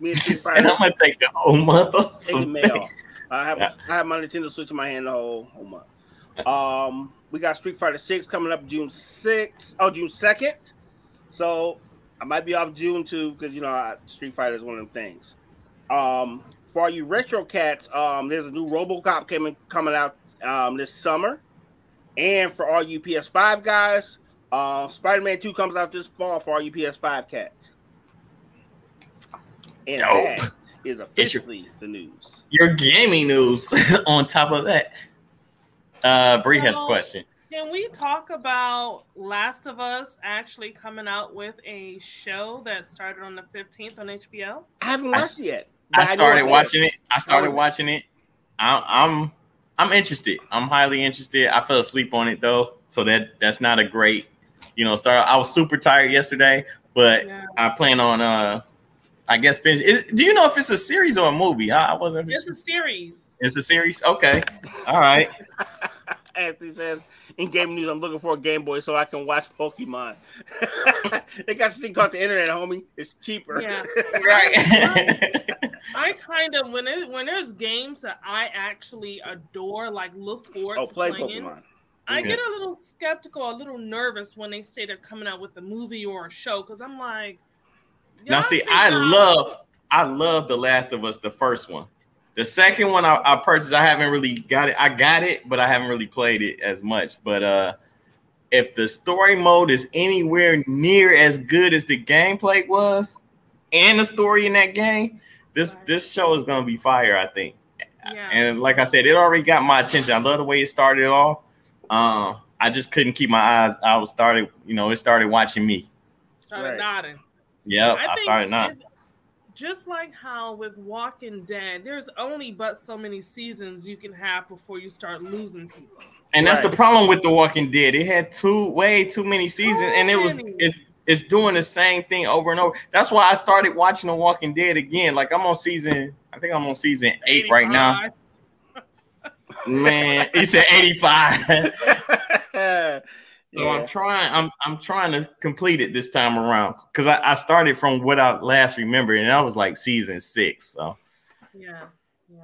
me and I'm gonna take the whole month off. Taking May off. I have yeah. I have my Nintendo Switch in my hand the whole whole month. Um, we got Street Fighter Six coming up June sixth. Oh, June second. So I might be off June too because you know Street Fighter is one of them things. Um, for all you retro cats, um, there's a new RoboCop coming coming out um, this summer, and for all you PS5 guys, Uh, Spider Man 2 comes out this fall for all you PS5 cats. And Dope. that is It's your- officially the news. Your gaming news on top of that. Uh Bree has a So- question. Can we talk about Last of Us actually coming out with a show that started on the 15th on HBO? I haven't I- watched it yet. I started it's watching it. I started is it? watching it. I, I'm I'm interested. I'm highly interested. I fell asleep on it though, so that that's not a great, you know, start. I was super tired yesterday, but Yeah. I plan on uh, I guess finish. Is, do you know if it's a series or a movie? I, I wasn't. It's a series. It's a series. Okay, all right. Anthony says, in game news, I'm looking for a Game Boy so I can watch Pokemon. they got this thing called the internet, homie. It's cheaper. Yeah. right. I kind of when it when there's games that I actually adore, like look forward oh, to play playing. Pokemon. I Yeah. get a little skeptical, a little nervous when they say they're coming out with a movie or a show because I'm like, now y'all see, I how- love, I love The Last of Us, the first one. The second one I, I purchased, I haven't really got it. I got it, but I haven't really played it as much. But uh if the story mode is anywhere near as good as the gameplay was, and the story in that game, this this show is gonna be fire. I think. Yeah. And like I said, it already got my attention. I love the way it started off. Um, I just couldn't keep my eyes. I was started, you know, it started watching me. started Right. nodding. Yep, I, think started not. It- Just like how with Walking Dead, there's only but so many seasons you can have before you start losing people. And that's the problem with The Walking Dead. It had too way too many seasons, and it was it's it's doing the same thing over and over. That's why I started watching The Walking Dead again. Like I'm on season, I think I'm on season eight right now. Man, he said 85. yeah. So I'm trying. I'm I'm trying to complete it this time around because I, I started from what I last remember, and that was like season six. So Yeah.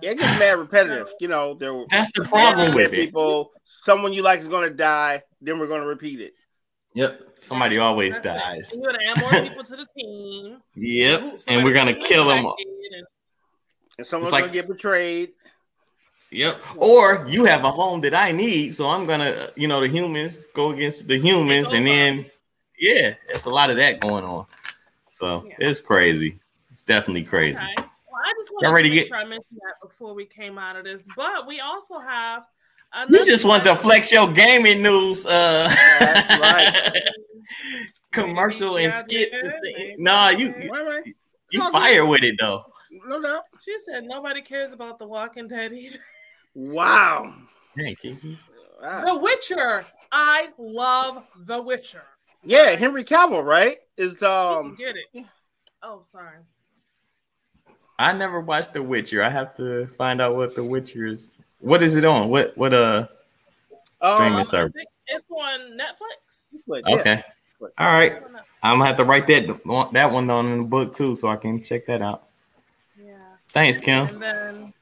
Yeah, it gets mad repetitive. You know, there were that's the problem with it. people. Someone you like is going to die. Then we're going to repeat it. Yep, somebody always That's dies. And You're gonna add more people to the team. Yep, Somebody and we're gonna gonna kill them. and- And someone's like- going to get betrayed. Yep. Or you have a home that I need, so I'm gonna, you know, the humans go against the humans, and then yeah, there's a lot of that going on. So Yeah. it's crazy. It's definitely crazy. Okay. Well, I just wanted to to make get- sure I mentioned that before we came out of this. But we also have. You just want to flex your gaming news, uh, That's right. commercial and skits. And things. Nah, you Right, right. you fire with it though. No doubt. She said nobody cares about The Walking Dead either. Wow. Hey, Kiki. Wow. The Witcher. I love The Witcher. Yeah, Henry Cavill, right? Is You um get it. Oh, sorry. I never watched The Witcher. I have to find out what The Witcher is. What is it on? What what uh streaming um, service? It's on Netflix. but yeah. Okay. All right. It's on Netflix. I'm gonna have to write that that one down in the book too, so I can check that out. Yeah. Thanks, Kim. And then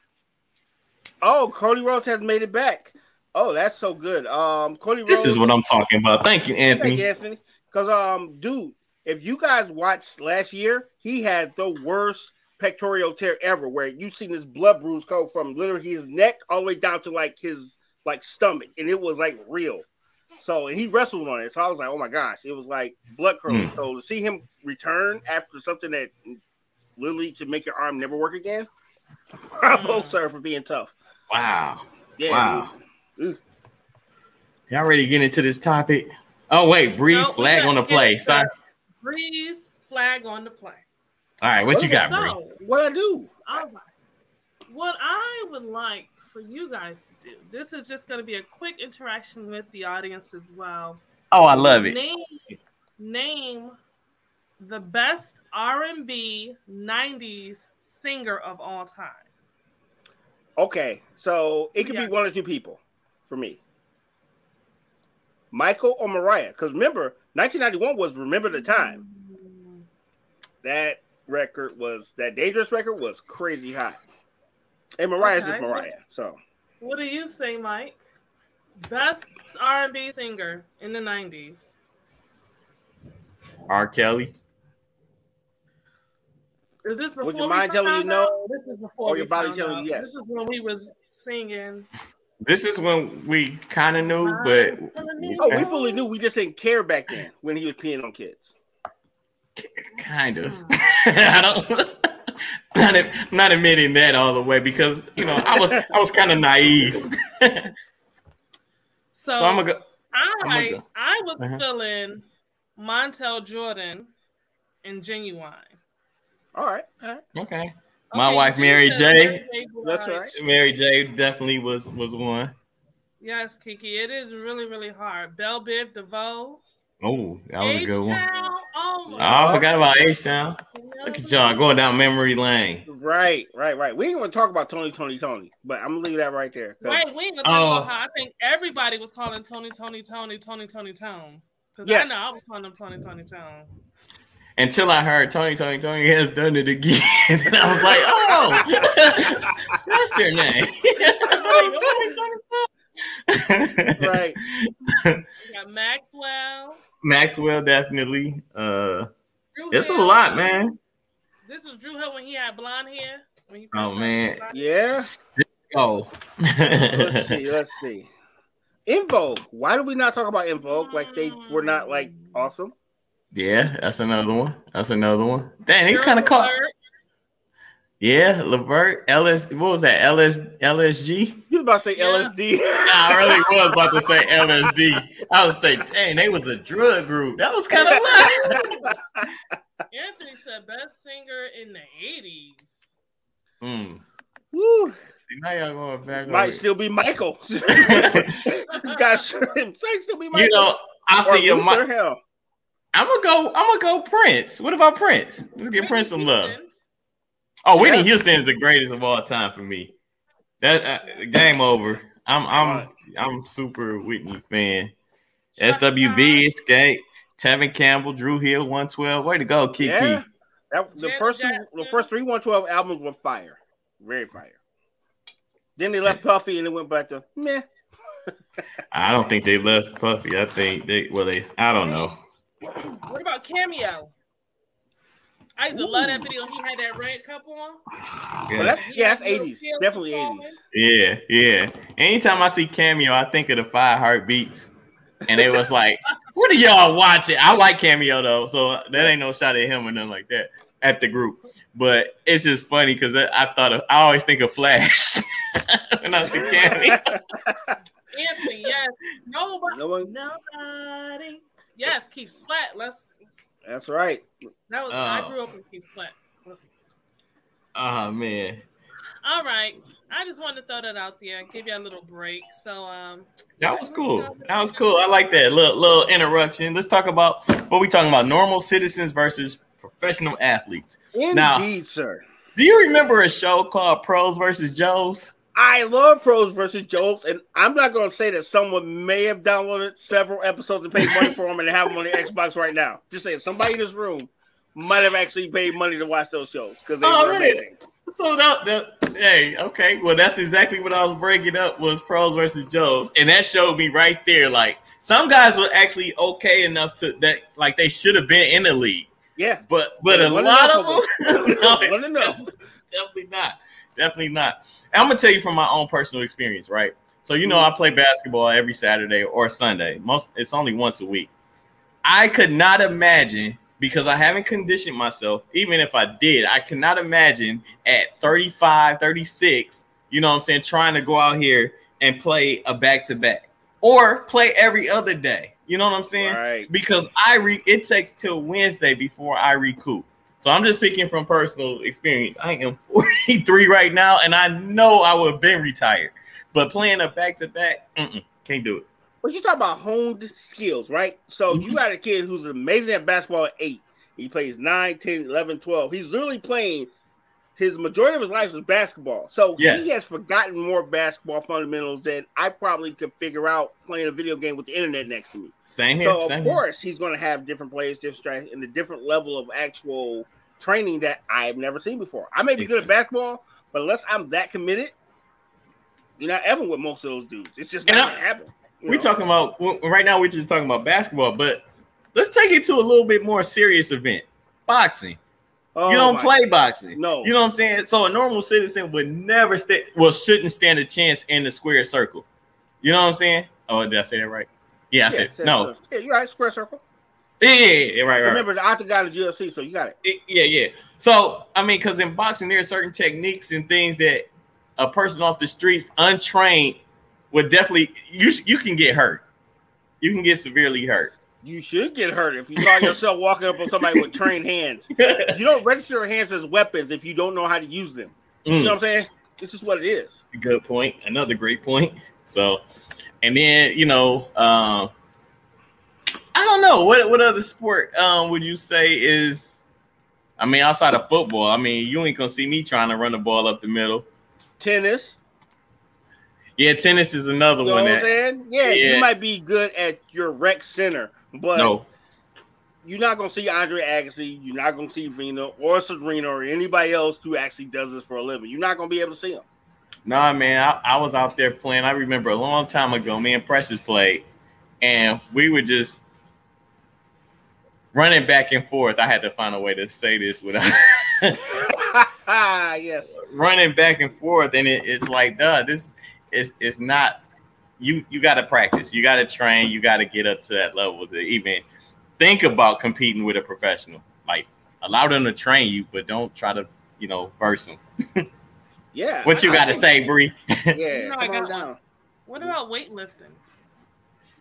Oh, Cody Rhodes has made it back. Oh, that's so good. Um, Cody This Rhodes. is what I'm talking about. Thank you, Anthony. Thank you, Anthony. Because um, dude, if you guys watched last year, he had the worst pectoral tear ever, where you've seen this blood bruise go from literally his neck all the way down to like his like stomach, and it was like real. So, and he wrestled on it. So I was like, oh my gosh, it was like blood curdling. Hmm. So to see him return after something that literally to make your arm never work again, bravo, sir, for being tough. Wow. Yeah, Wow. Ooh. Y'all ready to get into this topic? Oh wait, Breeze No, flag on the play. it. Sorry. Breeze flag on the play. All right, what you got, Bree? So, what I do? all right. What I would like for you guys to do, this is just going to be a quick interaction with the audience as well. Oh, I love it. Name, name the best R&B '90s singer of all time. Okay, so it could Yeah. be one or two people for me. Michael or Mariah, because remember, 1991 was Remember the Time. Mm. That record was that dangerous record was crazy hot, and Mariah's Okay. just Mariah. So What do you say, Mike? Best R&B singer in the '90s. R. Kelly. Is this before Would your mind telling you no? out? This is before Or we your body found telling you out. yes? This is when we was singing. This is when we kind of knew, but oh, we fully knew. We just didn't care back then when he was peeing on kids. Kind of. Hmm. I don't. Not, I'm not admitting that all the way because you know I was I was kind of naive. so, so, I'm gonna go. I go. I was uh-huh. feeling Montell Jordan and Ginuwine. All right. All right. Okay. My okay, wife Mary J. That's right. Mary J. definitely was was one. Yes, Kiki. It is really really hard. Bell Biv DeVoe. Oh, that was H-Town. a good one. Oh, I forgot about H Town. Look at y'all going down memory lane. Right, right, right. We ain't gonna talk about Tony, Tony, Tony, but I'm gonna leave that right there. Right, we ain't gonna talk uh, about how I think everybody was calling Tony, Tony, Tony, Tony, Tony, Tone. Because yes. I know I was calling him Tony, Tony, Tone until I heard Tony, Tony, Tony has done it again. and I was like, oh, that's their name. right. We got Maxwell. Maxwell, definitely. Uh, it's a lot, man. This was Dru Hill when he had blonde hair. When he oh man, yeah. Oh, let's see. Let's see. En Vogue. Why do we not talk about En Vogue? Like they were not like awesome. Yeah, that's another one. That's another one. Dang, he kind of caught. Yeah, Levert, LS, what was that? LS, LSG? You was about to say yeah. LSD. I really was about to say LSD. I was say, dang, they was a drug group. That was kind of fun. Anthony said best singer in the 80s. Hmm. Woo. See, now y'all going back. Might still be Michael. you guys still be Michael. You know, I see your Michael. I'm gonna go. I'm gonna go Prince. What about Prince? Let's give Prince some love. Oh, Whitney yeah. Houston is the greatest of all time for me. That uh, game over. I'm I'm I'm super Whitney fan. SWV Xscape, Tevin Campbell, Dru Hill, 112. Way to go, Kiki. Yeah. That, the first two, the first three 112 albums were fire. Very fire. Then they left Puffy and it went back to meh. I don't think they left Puffy. I think they well they I don't know. What about Cameo? I used to Ooh. love that video. He had that red cup on. Yeah, that, yeah that's 80s. Definitely 80s. Yeah, yeah. Anytime I see Cameo, I think of the five heartbeats. And it was like, what are y'all watching? I like Cameo though, so that ain't no shot at him or nothing like that at the group. But it's just funny because I thought of, I always think of Flash when I see Cameo. Anthony, yes. Nobody. No one. Nobody Yes, Keith Sweat. Let's. That's right. That was. I grew up with Keith Sweat. Oh man. All right. I just wanted to throw that out there and give you a little break. So um that was cool. That was cool. I like that little little interruption. Let's talk about what we talking about: normal citizens versus professional athletes. Indeed, now, sir. Do you remember a show called Pros versus Joes? I love Pros versus Joes, and I'm not going to say that someone may have downloaded several episodes and paid money for them and have them on the Xbox right now. Just saying, somebody in this room might have actually paid money to watch those shows because they oh, were amazing. So that, that, hey, okay, well, that's exactly what I was breaking up was Pros versus Joes, and that showed me right there. Like some guys were actually okay enough to that, like they should have been in the league. Yeah, but but a lot of them, no, definitely not, definitely not. I'm gonna tell you from my own personal experience, right? So you know, mm-hmm. I play basketball every Saturday or Sunday. Most it's only once a week. I could not imagine because I haven't conditioned myself. Even if I did, I cannot imagine at 35, 36, you know what I'm saying, trying to go out here and play a back to back or play every other day. You know what I'm saying? Right. Because I re it takes till Wednesday before I recoup. So I'm just speaking from personal experience. I am 43 right now, and I know I would have been retired. But playing a back to back, can't do it. But you talk about honed skills, right? So mm-hmm. you got a kid who's amazing at basketball at eight. He plays 9, 10, 11, 12. He's literally playing his majority of his life was basketball. So yes. he has forgotten more basketball fundamentals than I probably could figure out playing a video game with the internet next to me. Same here. So same of course here. he's going to have different plays, different strengths, and a different level of actual training that I've never seen before. I may be good at basketball, but unless I'm that committed, you're not ever with most of those dudes. It's just not gonna happen. We talking about right now. We're just talking about basketball, but let's take it to a little bit more serious event: boxing. Oh you don't play God. boxing. No. You know what I'm saying? So a normal citizen would never stand well, shouldn't stand a chance in the square circle. You know what I'm saying? Oh, did I say that right? Yeah, I yeah, said no. Yeah, you're right. Square circle. Yeah, yeah, yeah, right, right. Remember, the octagon is UFC, so you got it. it yeah, yeah. So I mean, because in boxing, there are certain techniques and things that a person off the streets, untrained, would definitely you you can get hurt. You can get severely hurt. You should get hurt if you find yourself walking up on somebody with trained hands. You don't register your hands as weapons if you don't know how to use them. Mm. You know what I'm saying? This is what it is. Good point. Another great point. So, and then you know, um, I don't know what what other sport um, would you say is? I mean, outside of football, I mean, you ain't gonna see me trying to run the ball up the middle. Tennis. Yeah, tennis is another you know one. That, yeah, yeah, you might be good at your rec center, but no. you're not gonna see Andre Agassi. You're not gonna see Vina or Serena or anybody else who actually does this for a living. You're not gonna be able to see them. Nah, man, I, I was out there playing. I remember a long time ago, me and Precious played, and we were just running back and forth. I had to find a way to say this without. yes. Running back and forth, and it, it's like, duh, this is it's not. You you got to practice. You got to train. You got to get up to that level to even think about competing with a professional. Like allow them to train you, but don't try to you know verse them. yeah. What you got to say, Bree? yeah. come on down. What about weightlifting?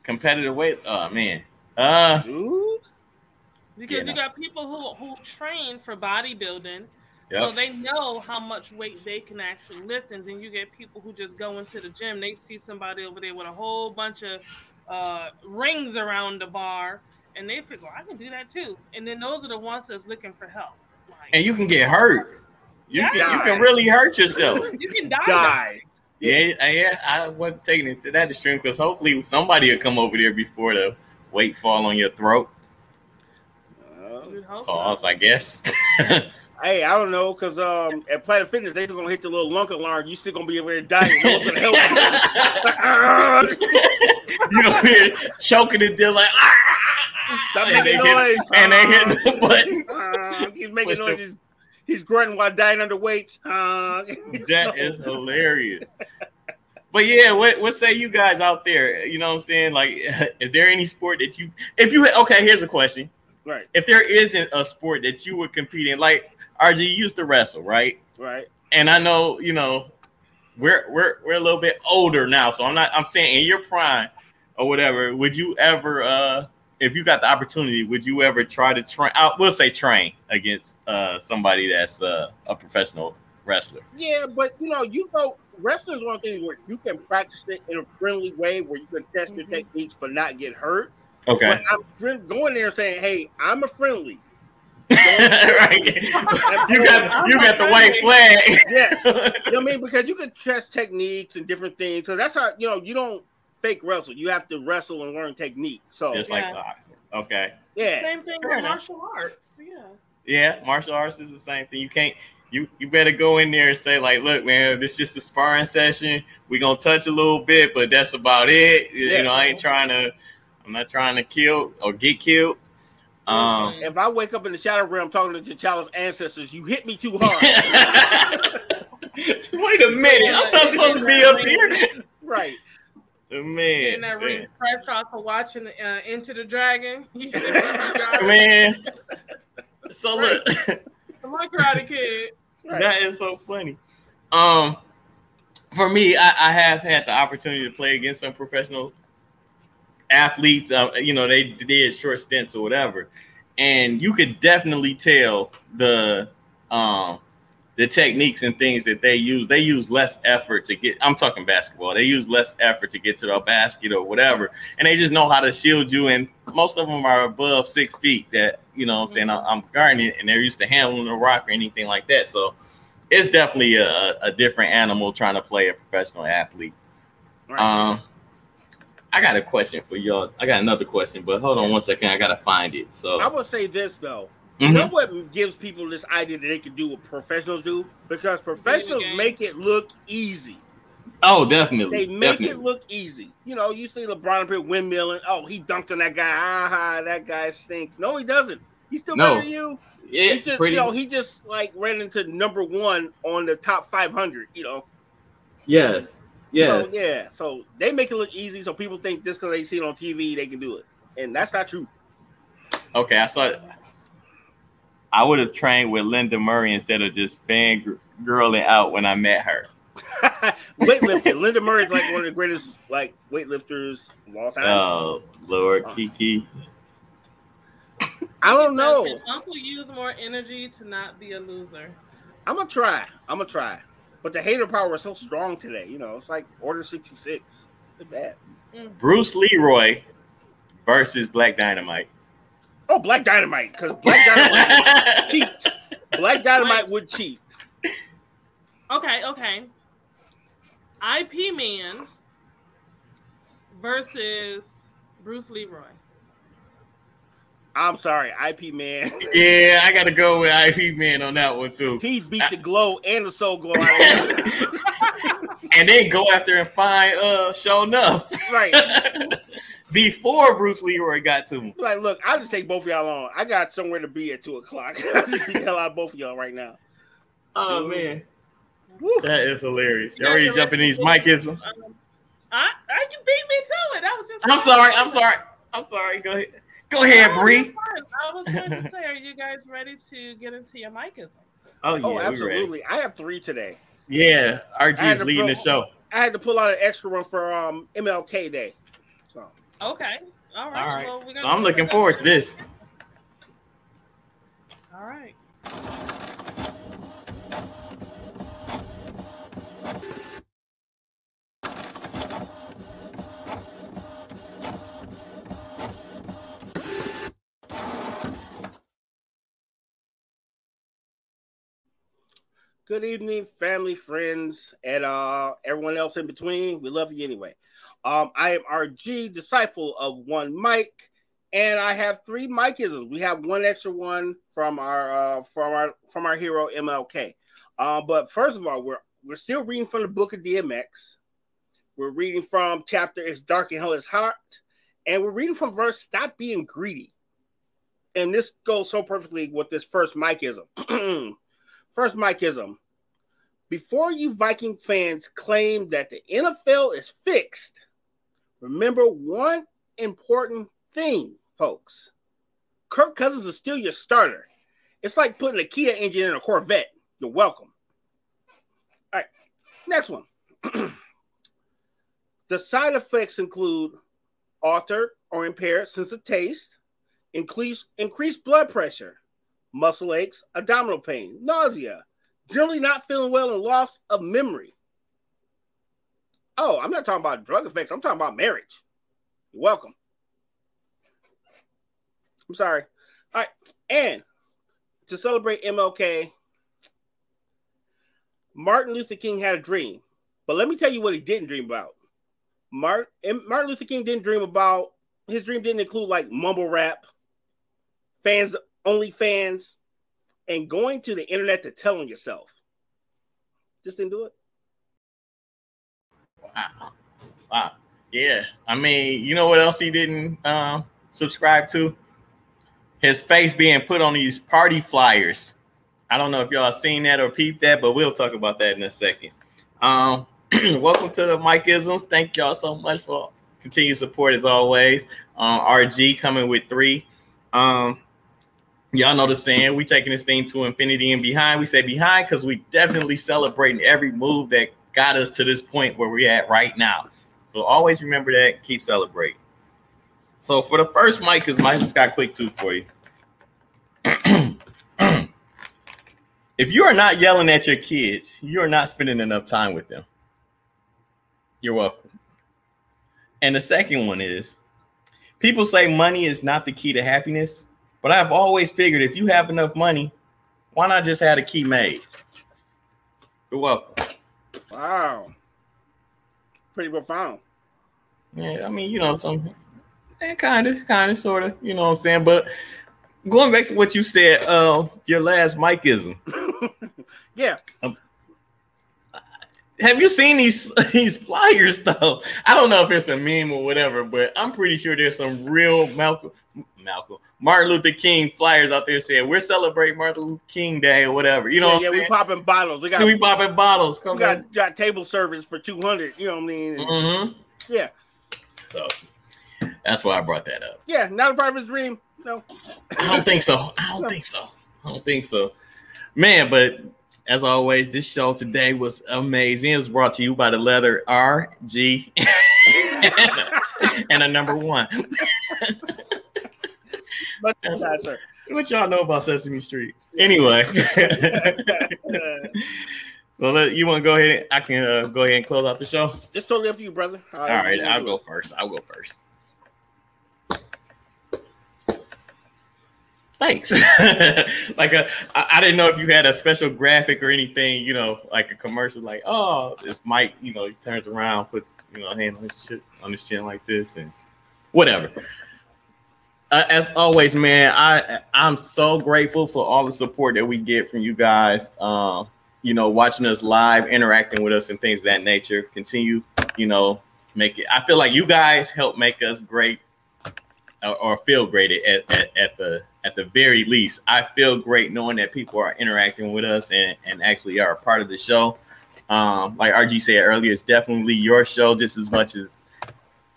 Competitive weight. Oh man. Uh, dude. Because yeah, you got people who who train for bodybuilding Yep. So they know how much weight they can actually lift, and then you get people who just go into the gym. They see somebody over there with a whole bunch of uh, rings around the bar, and they figure I can do that too. And then those are the ones that's looking for help. Like, and you can get hurt. You yeah. can you can really hurt yourself. you can die. die. Yeah, yeah. I wasn't taking it to that extreme because hopefully somebody will come over there before the weight fall on your throat. Uh, Pause, so. I guess. Hey, I don't know, cause um at Planet Fitness they're gonna hit the little lunk alarm. You still gonna be able to die. No one's gonna help you. you know, here choking it there like Stop and making noise. Hit, and they hit the button. Uh, he's making noise. He's, he's grunting while dying under weights. Uh, that is hilarious. But yeah, what what say you guys out there? You know what I'm saying? Like, is there any sport that you if you okay, here's a question. Right. If there isn't a sport that you would compete in, like RG used to wrestle, right? Right. And I know, you know, we're we're we're a little bit older now, so I'm not. I'm saying in your prime or whatever, would you ever, uh if you got the opportunity, would you ever try to train? I will say train against uh somebody that's uh, a professional wrestler. Yeah, but you know, you know, wrestling is one thing where you can practice it in a friendly way, where you can test your mm-hmm. techniques but not get hurt. Okay. But I'm going there saying, "Hey, I'm a friendly. Right. You got you got the white flag. yes. You know what I mean? Because you can test techniques and different things. So that's how you know you don't fake wrestle. You have to wrestle and learn technique. So just like boxing. Okay. Yeah. Same thing with martial arts. Yeah. Yeah, martial arts is the same thing. You can't you you better go in there and say like, look, man, this is just a sparring session. We're gonna touch a little bit, but that's about it. Yeah. You know, I ain't trying to. I'm not trying to kill or get killed. Um, if I wake up in the shadow realm talking to T'Challa's ancestors, you hit me too hard. Wait a minute, I'm not supposed to be up here. Right. Man, and that refresh off of watching uh, Enter the Dragon. man, so look, come on, Karate Kid. That is so funny. Um, for me, I, I have had the opportunity to play against some professional athletes, uh, you know, they did short stints or whatever, and you could definitely tell the um, the techniques and things that they use. They use less effort to get. I'm talking basketball. They use less effort to get to the basket or whatever, and they just know how to shield you. And most of them are above six feet. That you know, I'm saying I'm guarding it, and they're used to handling the rock or anything like that. So it's definitely a, a different animal trying to play a professional athlete. Right. Um, I got a question for y'all. I got another question, but hold on one second. I gotta find it. So I will say this though. Mm-hmm. You know what gives people this idea that they can do what professionals do? Because professionals make it look easy. Oh, definitely. They make definitely. it look easy. You know, you see LeBron up here windmilling. Oh, he dunked on that guy. Aha, that guy stinks. No, he doesn't. He's still no. better than you. Yeah, he just, pretty... you know, he just like ran into number one on the top 500. You know. Yes. Yeah. So, yeah. So they make it look easy, so people think just because they see it on TV, they can do it, and that's not true. Okay, I saw. It. I would have trained with Lenda Murray instead of just fan girling out when I met her. weightlifting. Lenda Murray is like one of the greatest like weightlifters of all time. Oh Lord, oh. Kiki. I don't know. Uncle use more energy to not be a loser. I'm gonna try. I'm gonna try. But the hater power is so strong today. You know, it's like Order 66. Look at that. Mm. Bruce Leroy versus Black Dynamite. Oh, Black Dynamite, because Black Dynamite cheat. Black Dynamite would cheat. Okay, okay. IP Man versus Bruce Leroy. I'm sorry, IP Man. Yeah, I gotta go with IP Man on that one too. He beat the glow and the soul glow and then go after and find uh Sho'nuff. Right. Before Bruce Leroy got to him. Like, look, I'll just take both of y'all on. I got somewhere to be at two o'clock. I'll just hell out both of y'all right now. Oh Dude. man. Woo. That is hilarious. Y'all ready to jump in these Mikeism? Um, I, I you beat me to it. That was just I'm sorry, I'm sorry. I'm sorry. Go ahead. Go ahead, Bree. I was going to say, are you guys ready to get into your Mikeisms? Oh yeah, oh, absolutely. I have three today. Yeah, RG is leading pull, the show. I had to pull out an extra one for um MLK Day. So okay, all right. All right. Well, so I'm looking forward to this. All right. Good evening, family, friends, and uh, everyone else in between. We love you anyway. Um, I am RG, disciple of one Mike, and I have three Mikeisms. We have one extra one from our uh, from our from our hero MLK. Uh, but first of all, we're we're still reading from the book of DMX. We're reading from chapter "It's Dark and Hell is Hot," and we're reading from verse "Stop being greedy." And this goes so perfectly with this first Mikeism. First Mikeism. Before you Viking fans claim that the NFL is fixed, remember one important thing, folks. Kirk Cousins is still your starter. It's like putting a Kia engine in a Corvette. You're welcome. All right, next one. the side effects include altered or impaired sense of taste, increase, increased blood pressure, muscle aches, abdominal pain, nausea, generally not feeling well, and loss of memory. Oh, I'm not talking about drug effects. I'm talking about marriage. You're welcome. I'm sorry. All right. And to celebrate MLK, Martin Luther King had a dream. But let me tell you what he didn't dream about. Martin, Martin Luther King didn't dream about, his dream didn't include like mumble rap, fans OnlyFans, and going to the internet to tell on yourself. Just didn't do it. Wow. Wow. Yeah. I mean, you know what else he didn't um, subscribe to? His face being put on these party flyers. I don't know if y'all seen that or peeped that, but we'll talk about that in a second. Um, welcome to the Mikeisms. Thank y'all so much for continued support as always. Um, RG coming with three. Um, Y'all know the saying, we taking this thing to infinity and behind. We say behind because we definitely celebrating every move that got us to this point where we're at right now. So always remember that, keep celebrating. So for the first mic, because Mike just got quick tooth for you. if you are not yelling at your kids, you are not spending enough time with them. You're welcome. And the second one is people say money is not the key to happiness. But I've always figured if you have enough money, why not just have a key made? You're welcome. Wow. Pretty profound. Yeah, I mean, you know, something. Yeah, kind of, kind of, sort of, you know what I'm saying? But going back to what you said, uh, your last Mikeism. yeah. Um, have you seen these these flyers though? I don't know if it's a meme or whatever, but I'm pretty sure there's some real Malcolm Malcolm Martin Luther King flyers out there saying we're celebrating Martin Luther King Day or whatever. You know, yeah, yeah we popping bottles. We got we popping bottles. Come we got, got table service for two hundred. You know what I mean? Mm-hmm. Yeah. So that's why I brought that up. Yeah, not a his dream. No, I don't think so. I don't no. think so. I don't think so, man. But as always, this show today was amazing. It was brought to you by the letter R G and a number one. but what y'all know about Sesame Street? Anyway, so let, you want to go ahead? I can uh, go ahead and close out the show. It's totally up to you, brother. All right, I'll go first. I'll go first. Thanks. like I, I didn't know if you had a special graphic or anything, you know, like a commercial, like oh, this Mike, you know, he turns around, puts you know, hand on his shit on his chin like this, and whatever uh, as always, man, I I'm so grateful for all the support that we get from you guys. Um, you know, watching us live, interacting with us, and things of that nature. Continue, you know, make it. I feel like you guys help make us great, or, or feel great at, at, at the at the very least. I feel great knowing that people are interacting with us and and actually are a part of the show. Um, like RG said earlier, it's definitely your show just as much as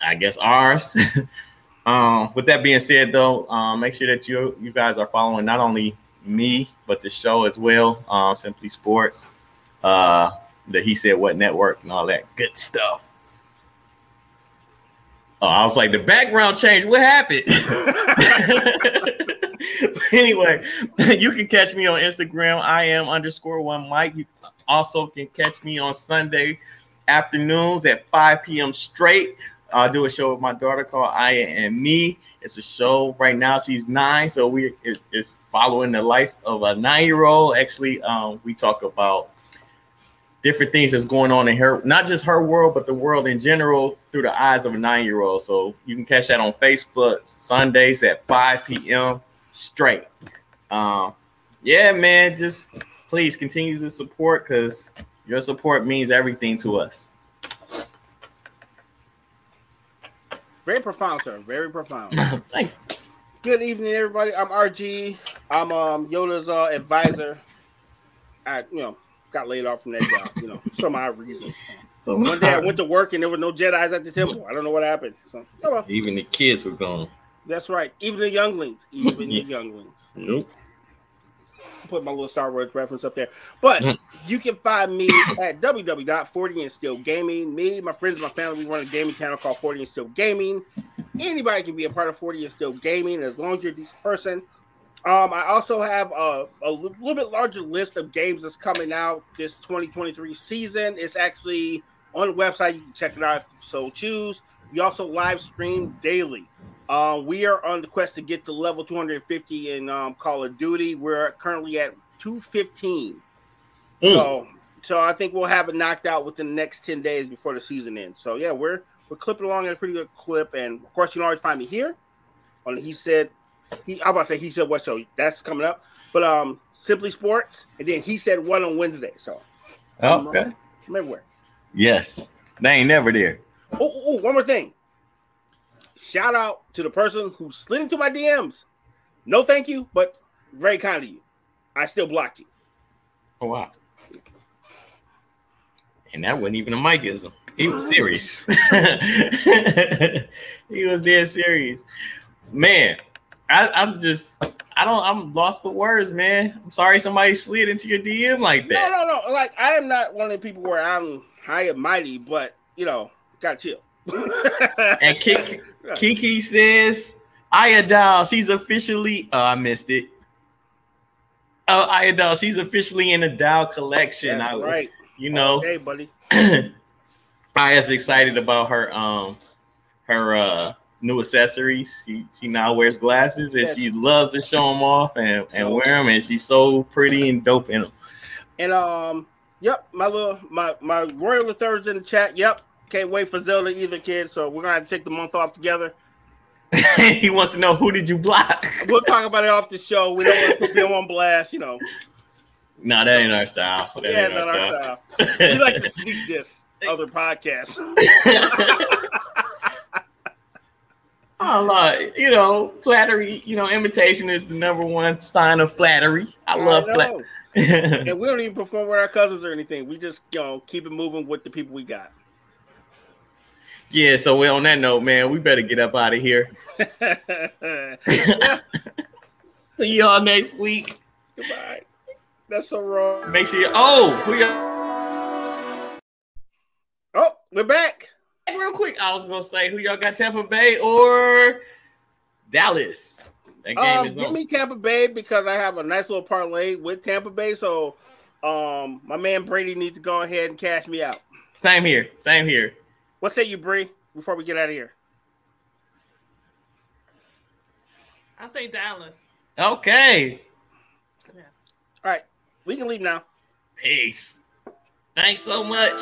I guess ours. Um, with that being said, though, um, make sure that you you guys are following not only me but the show as well, um, Simply Sports, uh, the He Said What Network, and all that good stuff. Oh, I was like, the background changed. What happened? anyway, you can catch me on Instagram. I am underscore one Mike. You also can catch me on Sunday afternoons at 5 p.m. straight. I do a show with my daughter called Aya and Me. It's a show right now. She's nine, so we it's, it's following the life of a nine-year-old. Actually, um, we talk about different things that's going on in her, not just her world, but the world in general through the eyes of a nine-year-old. So you can catch that on Facebook Sundays at 5 p.m. straight. Um, yeah, man, just please continue to support because your support means everything to us. Very profound, sir. Very profound. Good evening, everybody. I'm RG. I'm um Yoda's uh, advisor. I you know got laid off from that job. You know, for some odd reason. So one day I went to work and there were no Jedi's at the temple. I don't know what happened. So oh well. even the kids were gone. That's right. Even the younglings. Even the younglings. Nope put my little Star Wars reference up there. But you can find me at www.40 and Still Gaming. Me, my friends, my family, we run a gaming channel called 40 and Still Gaming. Anybody can be a part of 40 and Still Gaming as long as you're a decent person. Um, I also have a, a little bit larger list of games that's coming out this 2023 season. It's actually on the website. You can check it out if you so choose. We also live stream daily. Uh, we are on the quest to get to level 250 in um, Call of Duty. We're currently at 215. Mm. So, so I think we'll have it knocked out within the next 10 days before the season ends. So yeah, we're we're clipping along at a pretty good clip. And of course, you can always find me here on he said he I'm about to say he said what show that's coming up. But um Simply Sports, and then he said one on Wednesday. So okay. I'm everywhere. Yes. They ain't never there. Oh, oh, oh, one more thing shout out to the person who slid into my DMs. No, thank you, but very kind of you. I still blocked you. Oh wow. And that wasn't even a Mikeism. He was serious. he was dead serious. Man, I, I'm just I don't I'm lost for words, man. I'm sorry somebody slid into your DM like that. No, no, no. Like I am not one of the people where I'm high and mighty, but you know, gotta chill. And Kiki, Kiki says, Ayadal, she's officially, oh, I missed it. Oh, Ayadal, she's officially in the Dow collection. That's I, right. You know, hey, buddy. Aya is excited about her um her uh new accessories. She she now wears glasses and yes. she loves to show them off and, and wear them, and she's so pretty and dope in them. And um, yep, my little my my royal thirds in the chat. Yep, can't wait for Zelda either, kid. So we're gonna have to take the month off together. he wants to know who did you block. we'll talk about it off the show. We don't want to put them on blast, you know. No, that ain't our style. That yeah, not our style. style. we like to sneak this other podcast. oh, Lord. you know, flattery. You know, imitation is the number one sign of flattery. I, I love flattery. and we don't even perform with our cousins or anything. We just, you know, keep it moving with the people we got. Yeah, so we on that note, man, we better get up out of here. See y'all next week. Goodbye. That's so wrong. Make sure you oh who y'all Oh, we're back. Real quick, I was gonna say who y'all got Tampa Bay or Dallas. That game um, is give on. me Tampa Bay because I have a nice little parlay with Tampa Bay. So um my man Brady needs to go ahead and cash me out. Same here. Same here. What say you, Bree, before we get out of here? I say Dallas. Okay. Yeah. All right. We can leave now. Peace. Thanks so much.